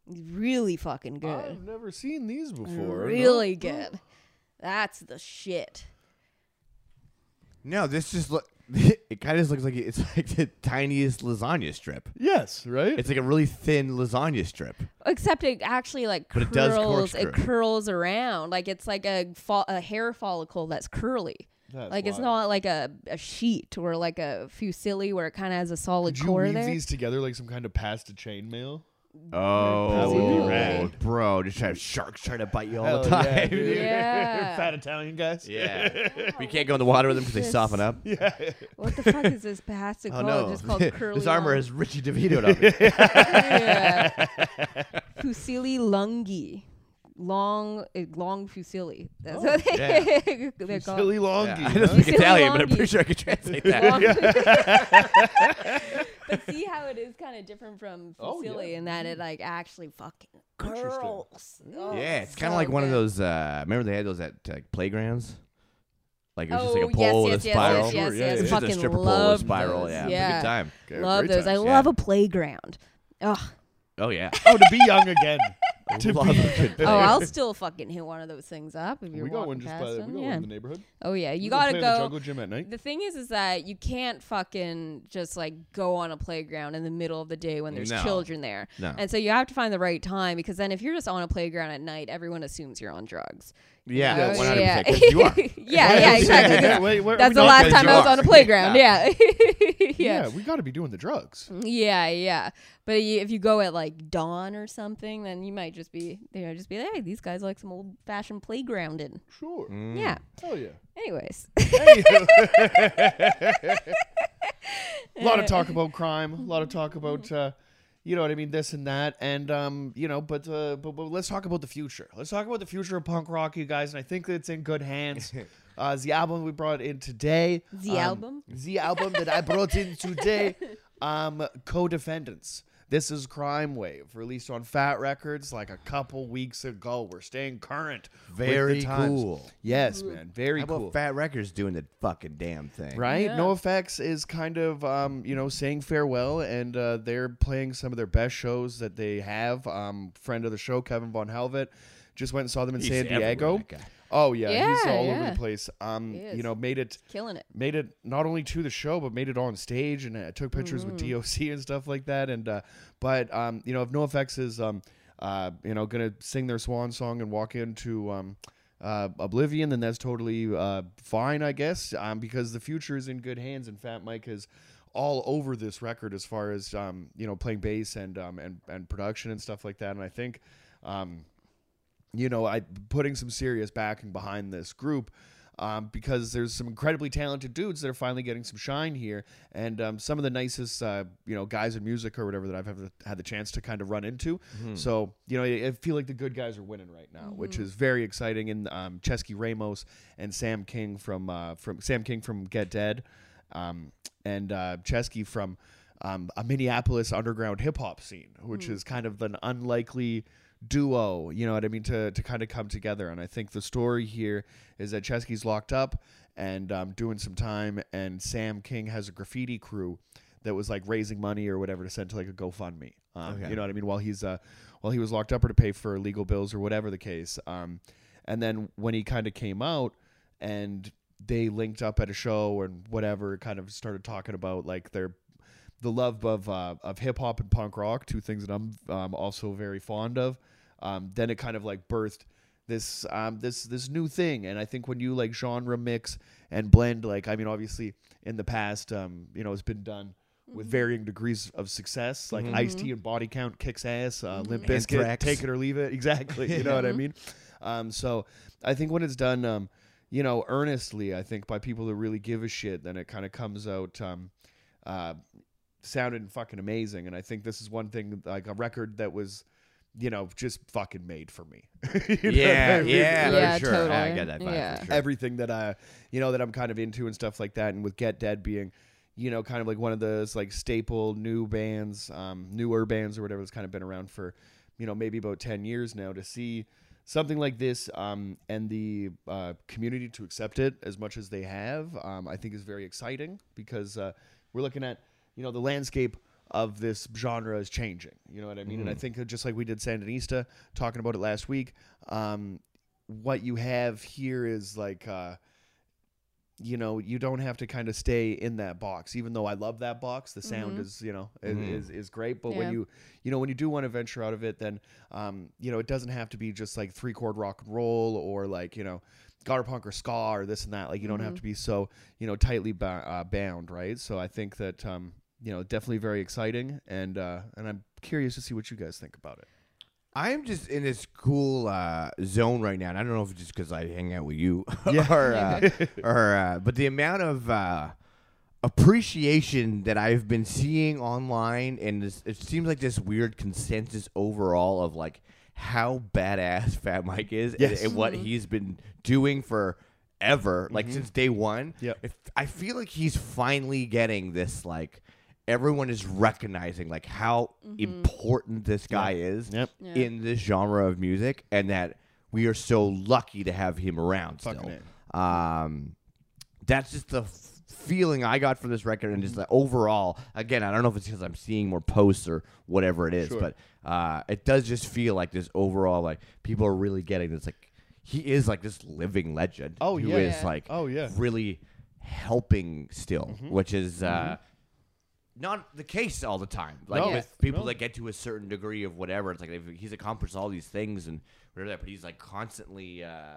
Really fucking good. I've never seen these before. no. Really good. That's the shit. No, this just look. It kind of looks like it's like the tiniest lasagna strip. Yes, right. It's like a really thin lasagna strip. Except it actually like But it does curls. It corkscrew. curls around like it's like a fo- a hair follicle that's curly. That's like it's not like a, a sheet or like a fusilli where it kind of has a solid Could you core weave there. these together like some kind of pasta chainmail? Oh, That would be Ooh. rad. bro! Just have sharks trying to bite you all Hell the time. yeah, dude. Yeah. Fat Italian guys. Yeah. we can't go in the water with them because they This- soften up. Yeah. What the fuck is this pasta Oh called? no! Just called curly. this armor long- has Richie DeVito on it. yeah. Fusilli lunghi. Long, eh, long fusilli. That's what they, yeah. they're called. Silly longi. Yeah, I don't speak Silly Italian, but I'm longi. pretty sure I could translate that. But see how it is kind of different from Oh, fusilli yeah. in that it like actually fucking curls. Oh, yeah, it's kind of like one of those. Uh, remember they had those at like playgrounds. Like it was just like a Oh, pole yes, with a spiral. yes, yes, Sure, yeah, yes. yeah. It's a Fucking stripper pole with a love spiral. those. Yeah, it a yeah. good time. Okay, love great those. I times. love Yeah. a playground. Oh, Oh yeah. Oh, to be young again. To oh, I'll still fucking hit one of those things up if you're we got walking one just past by the, them. we got yeah. in the neighborhood. Oh yeah, you gotta play at the go. jungle gym at night. The thing is, is that you can't fucking just like go on a playground in the middle of the day when there's No. children there. No. And so you have to find the right time because then if you're just on a playground at night, everyone assumes you're on drugs. Yeah, You one hundred yeah. percent. You are. yeah, yeah, exactly. 'cause Yeah, wait, wait, That's we the not last time I was on a playground. Yeah. Yeah, yeah. we got to be doing the drugs. Yeah, yeah. But if you go at like dawn or something, then you might just be, you know, just be like, hey, these guys like some old fashioned playgrounding. Sure. Mm. Yeah. Hell yeah. Anyways. a lot of talk about crime. A lot of talk about, uh, you know what I mean, this and that, and um, you know, but, uh, but but let's talk about the future. Let's talk about the future of punk rock, you guys, and I think it's in good hands. Uh, the album we brought in today, The um, album? the album that I brought in today, um, co-defendants. This is Crime Wave, released on Fat Wreck Chords like a couple weeks ago. We're staying current. with the Very times. cool. Yes, man, very How about cool. Fat Wreck Chords doing the fucking damn thing? Right? Yeah. No Effects is kind of, um, you know, saying farewell, and uh, they're playing some of their best shows that they have. Um, friend of the show, Kevin Von Helvet, just went and saw them in He's San everywhere, Diego. Oh yeah, he's Yeah, all over the place. Um, you know, made it Killing it. made it not only to the show but made it on stage and uh, took pictures with Mm-hmm. DOC and stuff like that. And uh, but um, you know, if NoFX is um, uh, you know, gonna sing their swan song and walk into um, uh, Oblivion, then that's totally uh, fine, I guess, um, because the future is in good hands. And Fat Mike is all over this record as far as um, you know, playing bass and um, and and production and stuff like that. And I think. Um, you know, I putting some serious backing behind this group. Um, because there's some incredibly talented dudes that are finally getting some shine here, and um, some of the nicest, uh, you know, guys in music or whatever that I've ever had the chance to kind of run into. So, you know, I, I feel like the good guys are winning right now, which is very exciting. And um, Ceschi Ramos and Sam King from uh, from Sam King from Get Dead, um, and uh, Ceschi from um, a Minneapolis underground hip hop scene, which is kind of an unlikely duo. You know what I mean? To to kind of come together. And I think the story here is that Ceschi's locked up and um, doing some time, and Sam King has a graffiti crew that was like raising money or whatever to send to like a GoFundMe. Um, Okay. You know what I mean? While he's uh, while he was locked up or to pay for legal bills or whatever the case. Um, and then when he kind of came out and they linked up at a show and whatever, kind of started talking about like their the love of uh, of hip hop and punk rock, two things that I'm um, also very fond of. Um, then it kind of like birthed this um, this this new thing, and I think when you like genre mix and blend, like I mean, obviously in the past, um, you know, it's been done with varying degrees of success. Like Mhm. Ice T and Body Count kicks ass, uh, Limp Mhm. Bizkit, take it or leave it. Exactly, you know what I Mhm. mean. Um, so I think when it's done, um, you know, earnestly, I think by people that really give a shit, then it kind of comes out um, uh, sounding fucking amazing. And I think this is one thing, like a record that was, you know, just fucking made for me. You know yeah, I mean? yeah, Yeah, for sure. I get that vibe Yeah. for sure. Everything that I, you know, that I'm kind of into and stuff like that. And with Get Dead being, you know, kind of like one of those like staple new bands, um, newer bands or whatever that's kind of been around for, you know, maybe about 10 years now to see something like this um, and the uh, community to accept it as much as they have, um, I think is very exciting because uh, we're looking at, you know, the landscape of this genre is changing. You know what I mean? And I think just like we did Sandinista talking about it last week, um, what you have here is like, uh, you know, you don't have to kind of stay in that box. Even though I love that box, the sound Mhm. is, you know, is, Mhm. is is great. But Yeah. when you, you know, when you do want to venture out of it, then, um, you know, it doesn't have to be just like three chord rock and roll or like you know, gutter punk or ska or this and that. Like you don't have Mhm. to be so you know tightly ba- uh, bound, right? So I think that um, you know, definitely very exciting, and uh, and I'm curious to see what you guys think about it. I'm just in this cool uh, zone right now, and I don't know if it's just because I hang out with you, Yeah. or, uh, or uh, but the amount of uh, appreciation that I've been seeing online, and this, it seems like this weird consensus overall of like how badass Fat Mike is, and- Yes. and, what Mhm. he's been doing for ever, like Mhm. since day one. Yep. If, I feel like he's finally getting this like. Everyone is recognizing like how Mhm. important this guy is Yep. Yeah. in this genre of music, and that we are so lucky to have him around Fucking still. A. Um, that's just the f- feeling I got from this record, and just Mm-hmm. the overall. Again, I don't know if it's because I'm seeing more posts or whatever it is, Sure. but uh, it does just feel like this overall like people are really getting this like he is like this living legend. Oh, who yeah. is Yeah. like Oh yeah. really helping still, Mhm. which is uh, not the case all the time. Like No. with people No. that get to a certain degree of whatever, it's like he's accomplished all these things and whatever that, but he's like constantly uh,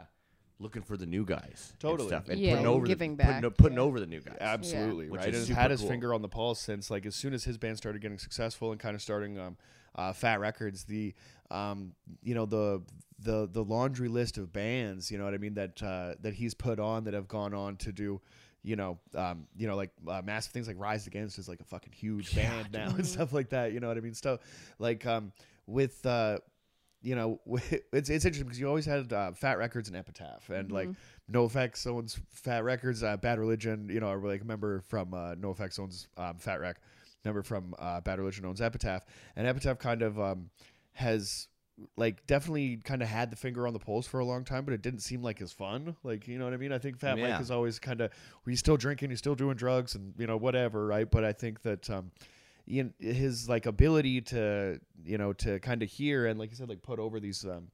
looking for the new guys, Totally. and stuff, and Yeah, putting and over giving the, back, o- putting yeah. over the new guys. Absolutely, Which right. is And has had his cool. finger on the pulse since like as soon as his band started getting successful and kind of starting um, uh, Fat Wreck Chords. The um, you know the the the laundry list of bands, you know what I mean that uh, that he's put on that have gone on to do. You know, um, you know, like uh, massive things like Rise Against is like a fucking huge Yeah, band now and stuff like that. You know what I mean? So, like um, with uh, you know, it's it's interesting because you always had uh, Fat Wreck Chords and Epitaph, and like Mhm. NoFX owns Fat Wreck Chords, uh, Bad Religion. You know, I like member from uh, NoFX owns um, Fat Wreck. Member from uh, Bad Religion owns Epitaph, and Epitaph kind of um, has like definitely kind of had the finger on the pulse for a long time, but it didn't seem like as fun. Like you know what I mean? I think Fat Yeah. Mike is always kind of he's still drinking, he's still doing drugs, and you know whatever, right? But I think that um, you know, his like ability to you know to kind of hear and like you said, like put over these um,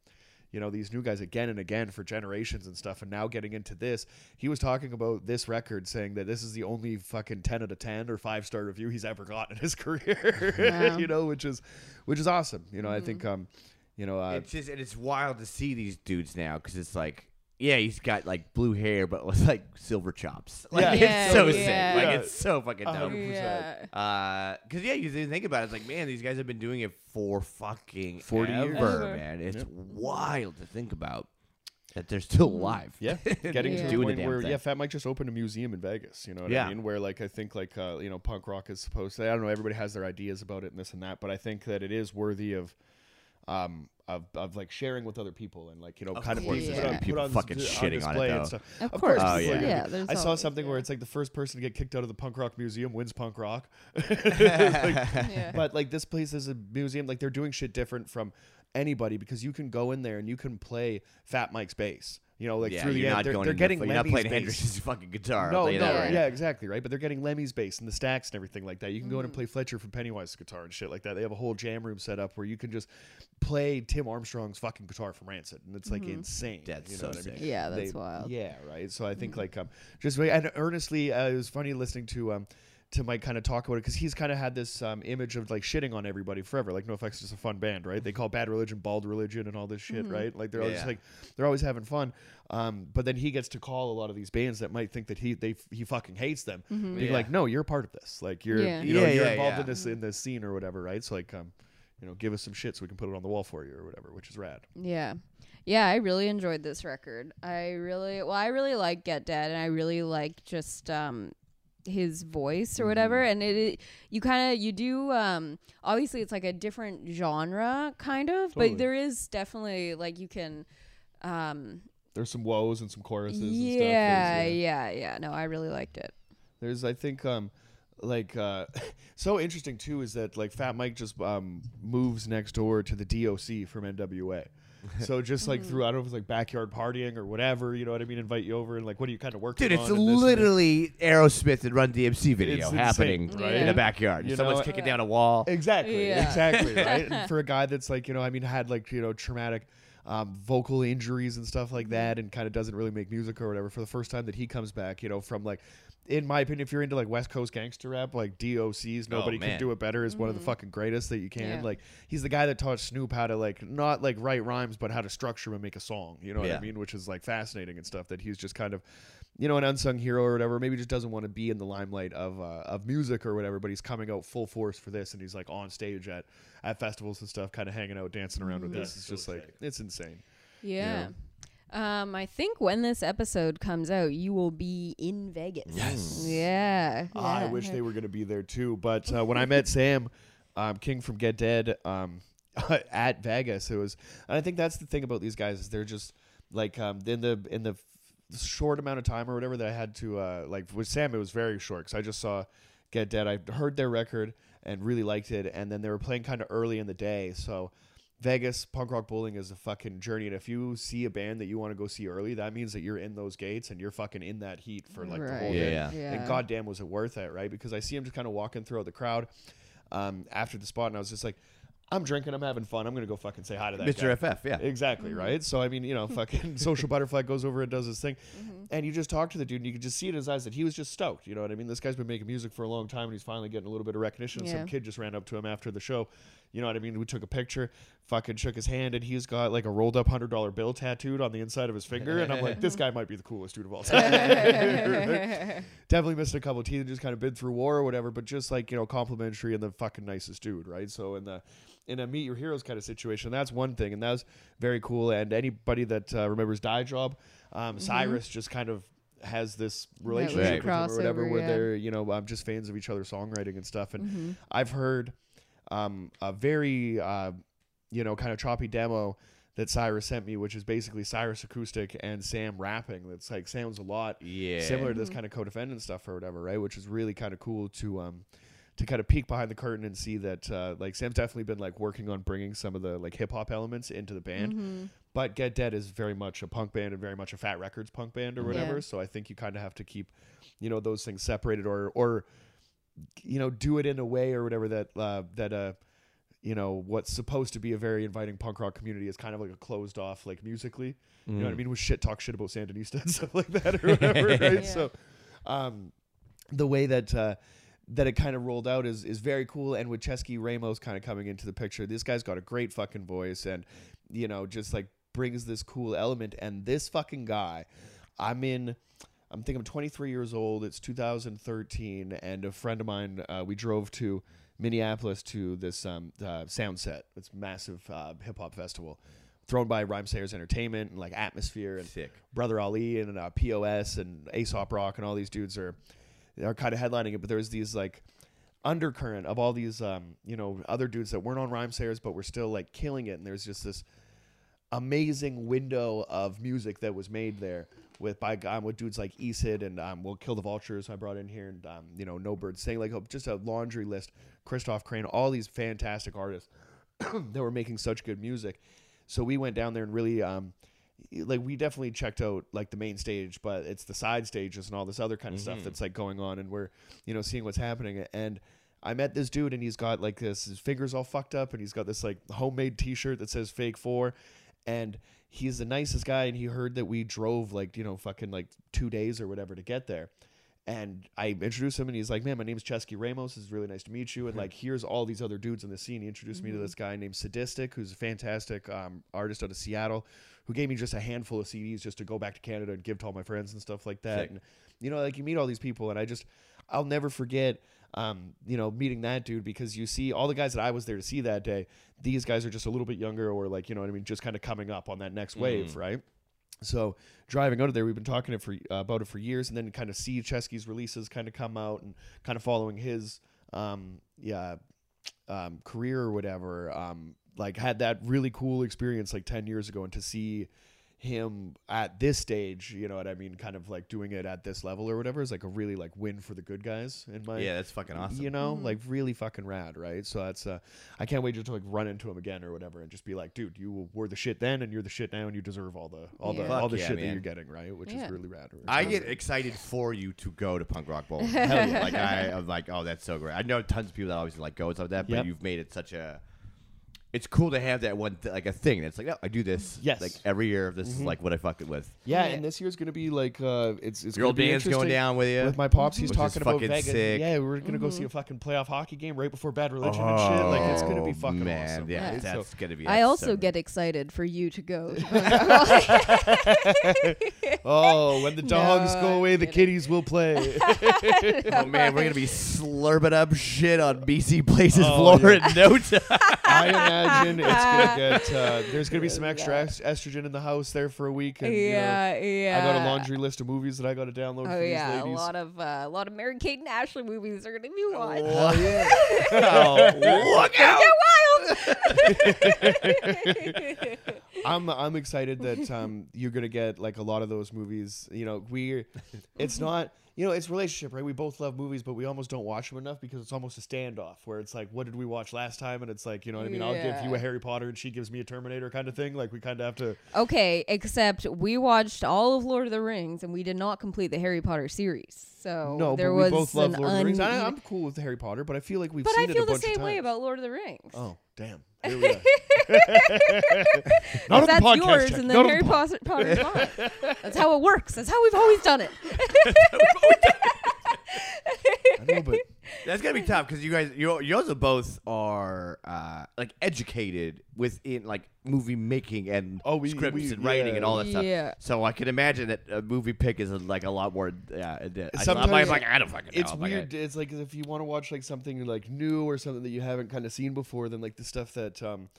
you know these new guys again and again for generations and stuff and now getting into this he was talking about this record saying that this is the only fucking 10 out of 10 or 5 star review he's ever gotten in his career Wow. you know which is which is awesome you know i think um you know uh, it's just and it's wild to see these dudes now because it's like. Yeah, he's got like blue hair, but with like silver chops. Like, Yeah. it's Yeah, so yeah. sick. Like Yeah. it's so fucking A dope. hundred percent. Yeah. Uh, cause yeah, you think about it, it's like man, these guys have been doing it for fucking 40 years. ever, Ever. man. It's Yep. wild to think about that they're still Mhm. alive. yeah getting Yeah. to the doing the point damn where thing. yeah fat mike just opened a museum in vegas you know what Yeah. i mean where like i think like uh, you know punk rock is supposed to i don't know everybody has their ideas about it and this and that but i think that it is worthy of um of, of like sharing with other people and like you know Of kind of course, put, there's put on, gonna put people on, fucking dis- shitting on it, display and though. stuff. Of, Of course. course, Oh, people are yeah. gonna be- there's I saw always- something where it's like the first person to get kicked out of the punk rock museum wins punk rock. Like, Yeah. but like this place is a museum like they're doing shit different from anybody because you can go in there and you can play Fat Mike's bass. You know, like yeah, through the end, they're, they're into- getting You're not playing bass. Hendrix's fucking guitar. No, I'll tell you no, right yeah, exactly, right. But they're getting Lemmy's bass and the stacks and everything like that. You can go in Mm. and play Fletcher from Pennywise's guitar and shit like that. They have a whole jam room set up where you can just play Tim Armstrong's fucking guitar from Rancid, and it's like insane. That's you know so what I mean? sick. Yeah, that's They- wild. Yeah, right. So I think like um, just wait- and earnestly, uh, it was funny listening to um. To Mike kind of talk about it because he's kind of had this um, image of like shitting on everybody forever. Like NoFX is just a fun band, right? They call Bad Religion Bald Religion and all this shit, right? Like they're always Yeah. like they're always having fun. Um, but then he gets to call a lot of these bands that might think that he they he fucking hates them. Be Yeah. like, no, you're part of this. Like you're Yeah. you know you're involved in this in this scene or whatever, right? So like um, you know, give us some shit so we can put it on the wall for you or whatever, which is rad. Yeah. Yeah, I really enjoyed this record. I really well, I really like Get Dead and I really like just um his voice or whatever and it, it you kind of you do um obviously it's like a different genre kind of Totally. but there is definitely like you can um There's some woes and some choruses. and stuff. yeah, yeah yeah no I really liked it There's I think um like uh so interesting too is that like Fat Mike just um moves next door to the DOC from NWA. So just like through I don't know if it's like backyard partying or whatever, you know what I mean, invite you over and like what are you kind of working Dude, on? it's and this and literally Aerosmith and Run DMC video It's happening insane, right? in Yeah. the backyard. You Someone's know- kicking down a wall. Exactly. Yeah. Exactly. Right. And for a guy that's like, you know, I mean, had like, you know, traumatic um, vocal injuries and stuff like that and kind of doesn't really make music or whatever, for the first time that he comes back, you know, from like, in my opinion, if you're into like West Coast gangster rap, like DOC's, nobody can do it better, is one of the fucking greatest that you can. Yeah. Like, he's the guy that taught Snoop how to like, not like write rhymes, but how to structure and make a song. You know what Yeah. I mean? Which is like fascinating and stuff that he's just kind of, you know, an unsung hero or whatever. Maybe just doesn't want to be in the limelight of uh, of music or whatever. But he's coming out full force for this, and he's like on stage at at festivals and stuff, kind of hanging out, dancing around with this. It's just like it's insane. yeah um I think when this episode comes out you will be in Vegas Yes. yeah, I yeah. wish they were going to be there too. But uh, when I met Sam, um, King from Get Dead, um, at Vegas, it was, and I think that's the thing about these guys is they're just like um, in the in the short amount of time or whatever that I had to uh, like with Sam, it was very short because I just saw Get Dead. I heard their record and really liked it, and then they were playing kind of early in the day, so. Vegas punk rock bowling is a fucking journey, and if you see a band that you want to go see early, that means that you're in those gates and you're fucking in that heat for like the whole day. Yeah. Yeah. And goddamn, was it worth it, right? Because I see him just kind of walking throughout the crowd um, after the spot, and I was just like, I'm drinking, I'm having fun, I'm gonna go fucking say hi to that Mr. guy. FF, yeah. Exactly, right? So I mean, you know, fucking social butterfly goes over and does his thing. And you just talk to the dude and you can just see in his eyes that he was just stoked. You know what I mean? This guy's been making music for a long time and he's finally getting a little bit of recognition. Yeah. Some kid just ran up to him after the show. You know what I mean? We took a picture, fucking shook his hand, and he's got like a rolled up hundred dollar bill tattooed on the inside of his finger. And I'm like, this guy might be the coolest dude of all time. Definitely missed a couple of teeth and just kind of been through war or whatever, but just like, you know, complimentary and the fucking nicest dude, right? So in the in a meet your heroes kind of situation, that's one thing, and that was very cool. And anybody that uh, remembers Die Job, um, Cyrus just kind of has this relationship him or whatever, where they're you know um, just fans of each other's songwriting and stuff. And I've heard um, a very uh, you know kind of choppy demo that Cyrus sent me, which is basically Cyrus acoustic and Sam rapping. That's like sounds a lot Yeah. similar to this kind of codependent stuff or whatever, right? Which is really kind of cool to um to kind of peek behind the curtain and see that uh, like Sam's definitely been like working on bringing some of the like hip hop elements into the band. But Get Dead is very much a punk band and very much a Fat Wreck Chords punk band or whatever. Yeah. So I think you kind of have to keep you know those things separated or or you know do it in a way or whatever that uh, that uh you know what's supposed to be a very inviting punk rock community is kind of like a closed off like musically. You know what I mean? With shit talk shit about Sandinista and stuff like that or whatever right? Yeah. so um the way that uh that it kind of rolled out is is very cool. And with Ceschi Ramos kind of coming into the picture this guy's got a great fucking voice and you know just like brings this cool element. And this fucking guy I'm in I'm thinking I'm 23 years old. It's 2013, and a friend of mine, uh, we drove to Minneapolis to this um, uh, Soundset, this massive uh, hip hop festival, thrown by Rhymesayers Entertainment and like Atmosphere and Sick. Brother Ali and uh, POS and Aesop Rock and all these dudes are are kind of headlining it. But there's these like undercurrent of all these um, you know other dudes that weren't on Rhymesayers but were still like killing it, and there's just this amazing window of music that was made there with by um, with dudes like Esid and um, We'll Kill the Vultures I brought in here and um, you know No Bird saying like just a laundry list Kristoff Krane all these fantastic artists that were making such good music. So we went down there and really um like we definitely checked out like the main stage, but it's the side stages and all this other kind of stuff Mhm. that's like going on and we're, you know, seeing what's happening and I met this dude and he's got like this his fingers all fucked up and he's got this like homemade t-shirt that says fake 4 and he's the nicest guy and he heard that we drove like, you know, fucking like 2 days or whatever to get there. And I introduced him, and he's like, "Man, my name's Ceschi Ramos. It's really nice to meet you." And like, here's all these other dudes in the scene. He introduced me to this guy named Sadistik, who's a fantastic um, artist out of Seattle, who gave me just a handful of CDs just to go back to Canada and give to all my friends and stuff like that. Sick. And you know, like you meet all these people, and I just, I'll never forget, um, you know, meeting that dude because you see all the guys that I was there to see that day. These guys are just a little bit younger, or like you know what I mean, just kind of coming up on that next wave, right? So driving out of there, we've been talking it for uh, about it for years, and then kind of see Ceschi's releases kind of come out and kind of following his um, yeah um, career or whatever. Um, like had that really cool experience like ten years ago, and to see him at this stage, you know what I mean, kind of like doing it at this level or whatever is like a really like win for the good guys in my yeah, that's fucking awesome. you know, like really fucking rad, right? So that's uh, I can't wait just to like run into him again or whatever, and just be like, dude, you were the shit then, and you're the shit now, and you deserve all the all the Yeah. all the yeah, shit that you're getting, right? Which Yeah. is really rad. I get excited for you to go to Punk Rock Bowl. Hell yeah. Like I, I'm like, oh, that's so great. I know tons of people that obviously like go and stuff like that, but Yep. you've made it such a. It's cool to have that one th- like a thing. It's like, oh, I do this. Yes. Like every year, this is like what I fuck it with. yeah, Yeah. and this year's gonna be like uh, it's it's Your gonna old be band's going interesting. down with you. With my pops, he's Which is talking about fucking Vegas. sick. Yeah, we're gonna go see a fucking playoff hockey game right before Bad Religion and shit. Like it's gonna be Oh, fucking man. awesome. Yeah, right? So- that's gonna be. I also so- get excited for you to go. oh, when the dogs No, go I'm away, the kidding. kitties will play. Oh man, we're gonna be slurping up shit on BC Places Oh, floor in no time. I imagine it's gonna get. Uh, there's gonna be some extra est- estrogen in the house there for a week. And, you know, yeah, yeah. I got a laundry list of movies that I got to download Oh for these yeah, a lot of uh, a lot of Mary Kate and Ashley movies are gonna be watched. Oh yeah. oh, look out! I'm I'm excited that um you're gonna get like a lot of those movies. You know, we it's not you know it's relationship, right? We both love movies, but we almost don't watch them enough because it's almost a standoff where it's like, what did we watch last time? And it's like, you know what I mean? I'll give you a Harry Potter and she gives me a Terminator kind of thing. Like we kind of have to. Okay, except we watched all of Lord of the Rings and we did not complete the Harry Potter series. So no, there but was we both love an Lord of the Rings. I, uneven- I'm cool with Harry Potter, but I feel like we've but seen I it feel a the bunch of same way times. about Lord of the Rings. Oh damn! Here we are. Not on the that's podcast, yours, Jack. and Not then on the Harry pod- Potter Potter's mine. That's how it works. That's how we've always done it. I know, but That's gonna be tough because you guys, you you also both are uh, like educated within like movie making and Oh, we- scripts we- and writing and all that stuff. Yeah. stuff. So I can imagine that a movie pick is like a lot more. Yeah, it did. I- I'm Sometimes like, I don't fucking know. it's I'm like, weird. It's like if you want to watch like something like new or something that you haven't kind of seen before, then like the stuff that um,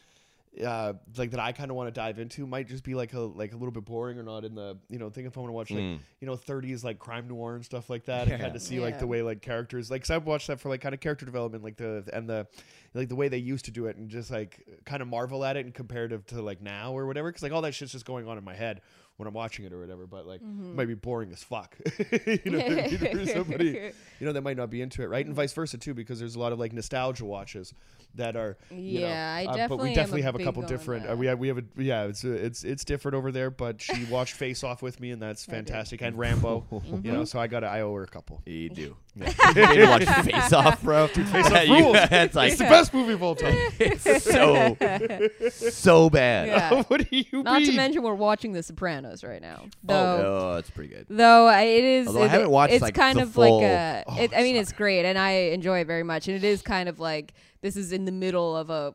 uh, like that I kind of want to dive into might just be like a like a little bit boring or not in the you know thing if I want to watch like Mm. you know 30s like crime noir and stuff like that and kind of see like the way like characters like 'cause I've watched that for like kind of character development like the and the like the way they used to do it and just like kind of marvel at it in comparative to like now or whatever because like all that shit's just going on in my head when I'm watching it or whatever but like Mm-hmm. it might be boring as fuck you know what I mean? for somebody you know that might not be into it right and vice versa too because there's a lot of like nostalgia watches that are you know, Yeah, I uh, but we definitely a have a couple different uh, we have we have a yeah it's uh, it's it's different over there but she watched Face Off with me and that's I did. fantastic and Rambo Mm-hmm. you know so I got to I owe her a couple you do. you need to watch Face Off, bro. Dude, Face Off rules. It's like it's the best movie of all time it's so so bad. Yeah. what do you Not to mention we're watching The Sopranos right now. Oh, though Oh, that's pretty good. Though I- it is, Although I it- haven't watched, it's like, kind the of full- like a. Oh, it, I mean, it's great, and I enjoy it very much. And it is kind of like this is in the middle of a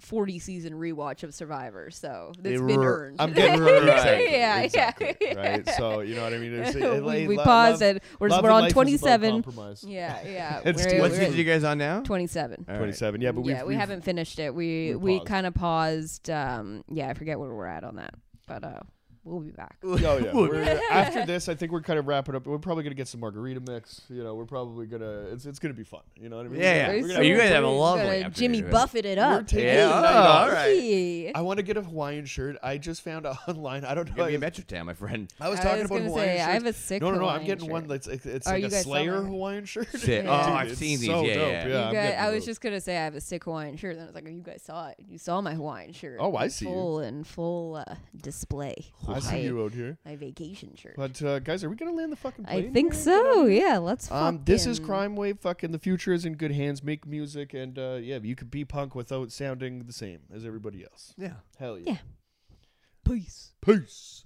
forty season rewatch of Survivor, so it's been R- earned. I'm getting right, Exactly, yeah, exactly, yeah, right so you know what I mean It's- it- we, we lo- paused love- and we're, love we're on life is above twenty seven. compromise. Yeah, yeah. It's we're, What we're season you guys on now? twenty seven. All right. 27 yeah but we've, yeah, we we've- haven't finished it. We we we kind of paused. Um, yeah, I forget where we're at on that, but uh, we'll be back. Oh yeah. We're, after this, I think we're kind of wrapping up. We're probably gonna get some margarita mix. You know, we're probably gonna. It's, it's gonna be fun. You know what I mean? Yeah, We're yeah. gonna- Oh, you we're guys have a gonna- lovely Gonna afternoon, Jimmy right? Buffett it We're up. taking Yeah, oh, all right. Hey. I want to get a Hawaiian shirt. I just found out online. I don't know. Give me I, a Metrotown, my friend. I was I talking was about gonna Hawaiian say, shirts. I have a sick no, no, no. I'm Hawaiian getting one that's it's, it's Are like a Slayer selling? Hawaiian shirt. Sick. Yeah. Oh, I've seen these. so Yeah, dope. yeah. I'm guys, getting I was just gonna say I have a sick Hawaiian shirt, and I was like, you guys saw it. You saw my Hawaiian shirt. Oh, I see. Full and full uh, display. I see my, you out here. My vacation shirt. But uh, guys, are we gonna land the fucking plane? I think so. Yeah, let's. Um, this is Crime Wave. Fucking the future is in good hands. Make music, and uh, yeah, you could be punk without sounding the same as everybody else. Yeah. Hell yeah. Yeah. Peace. Peace.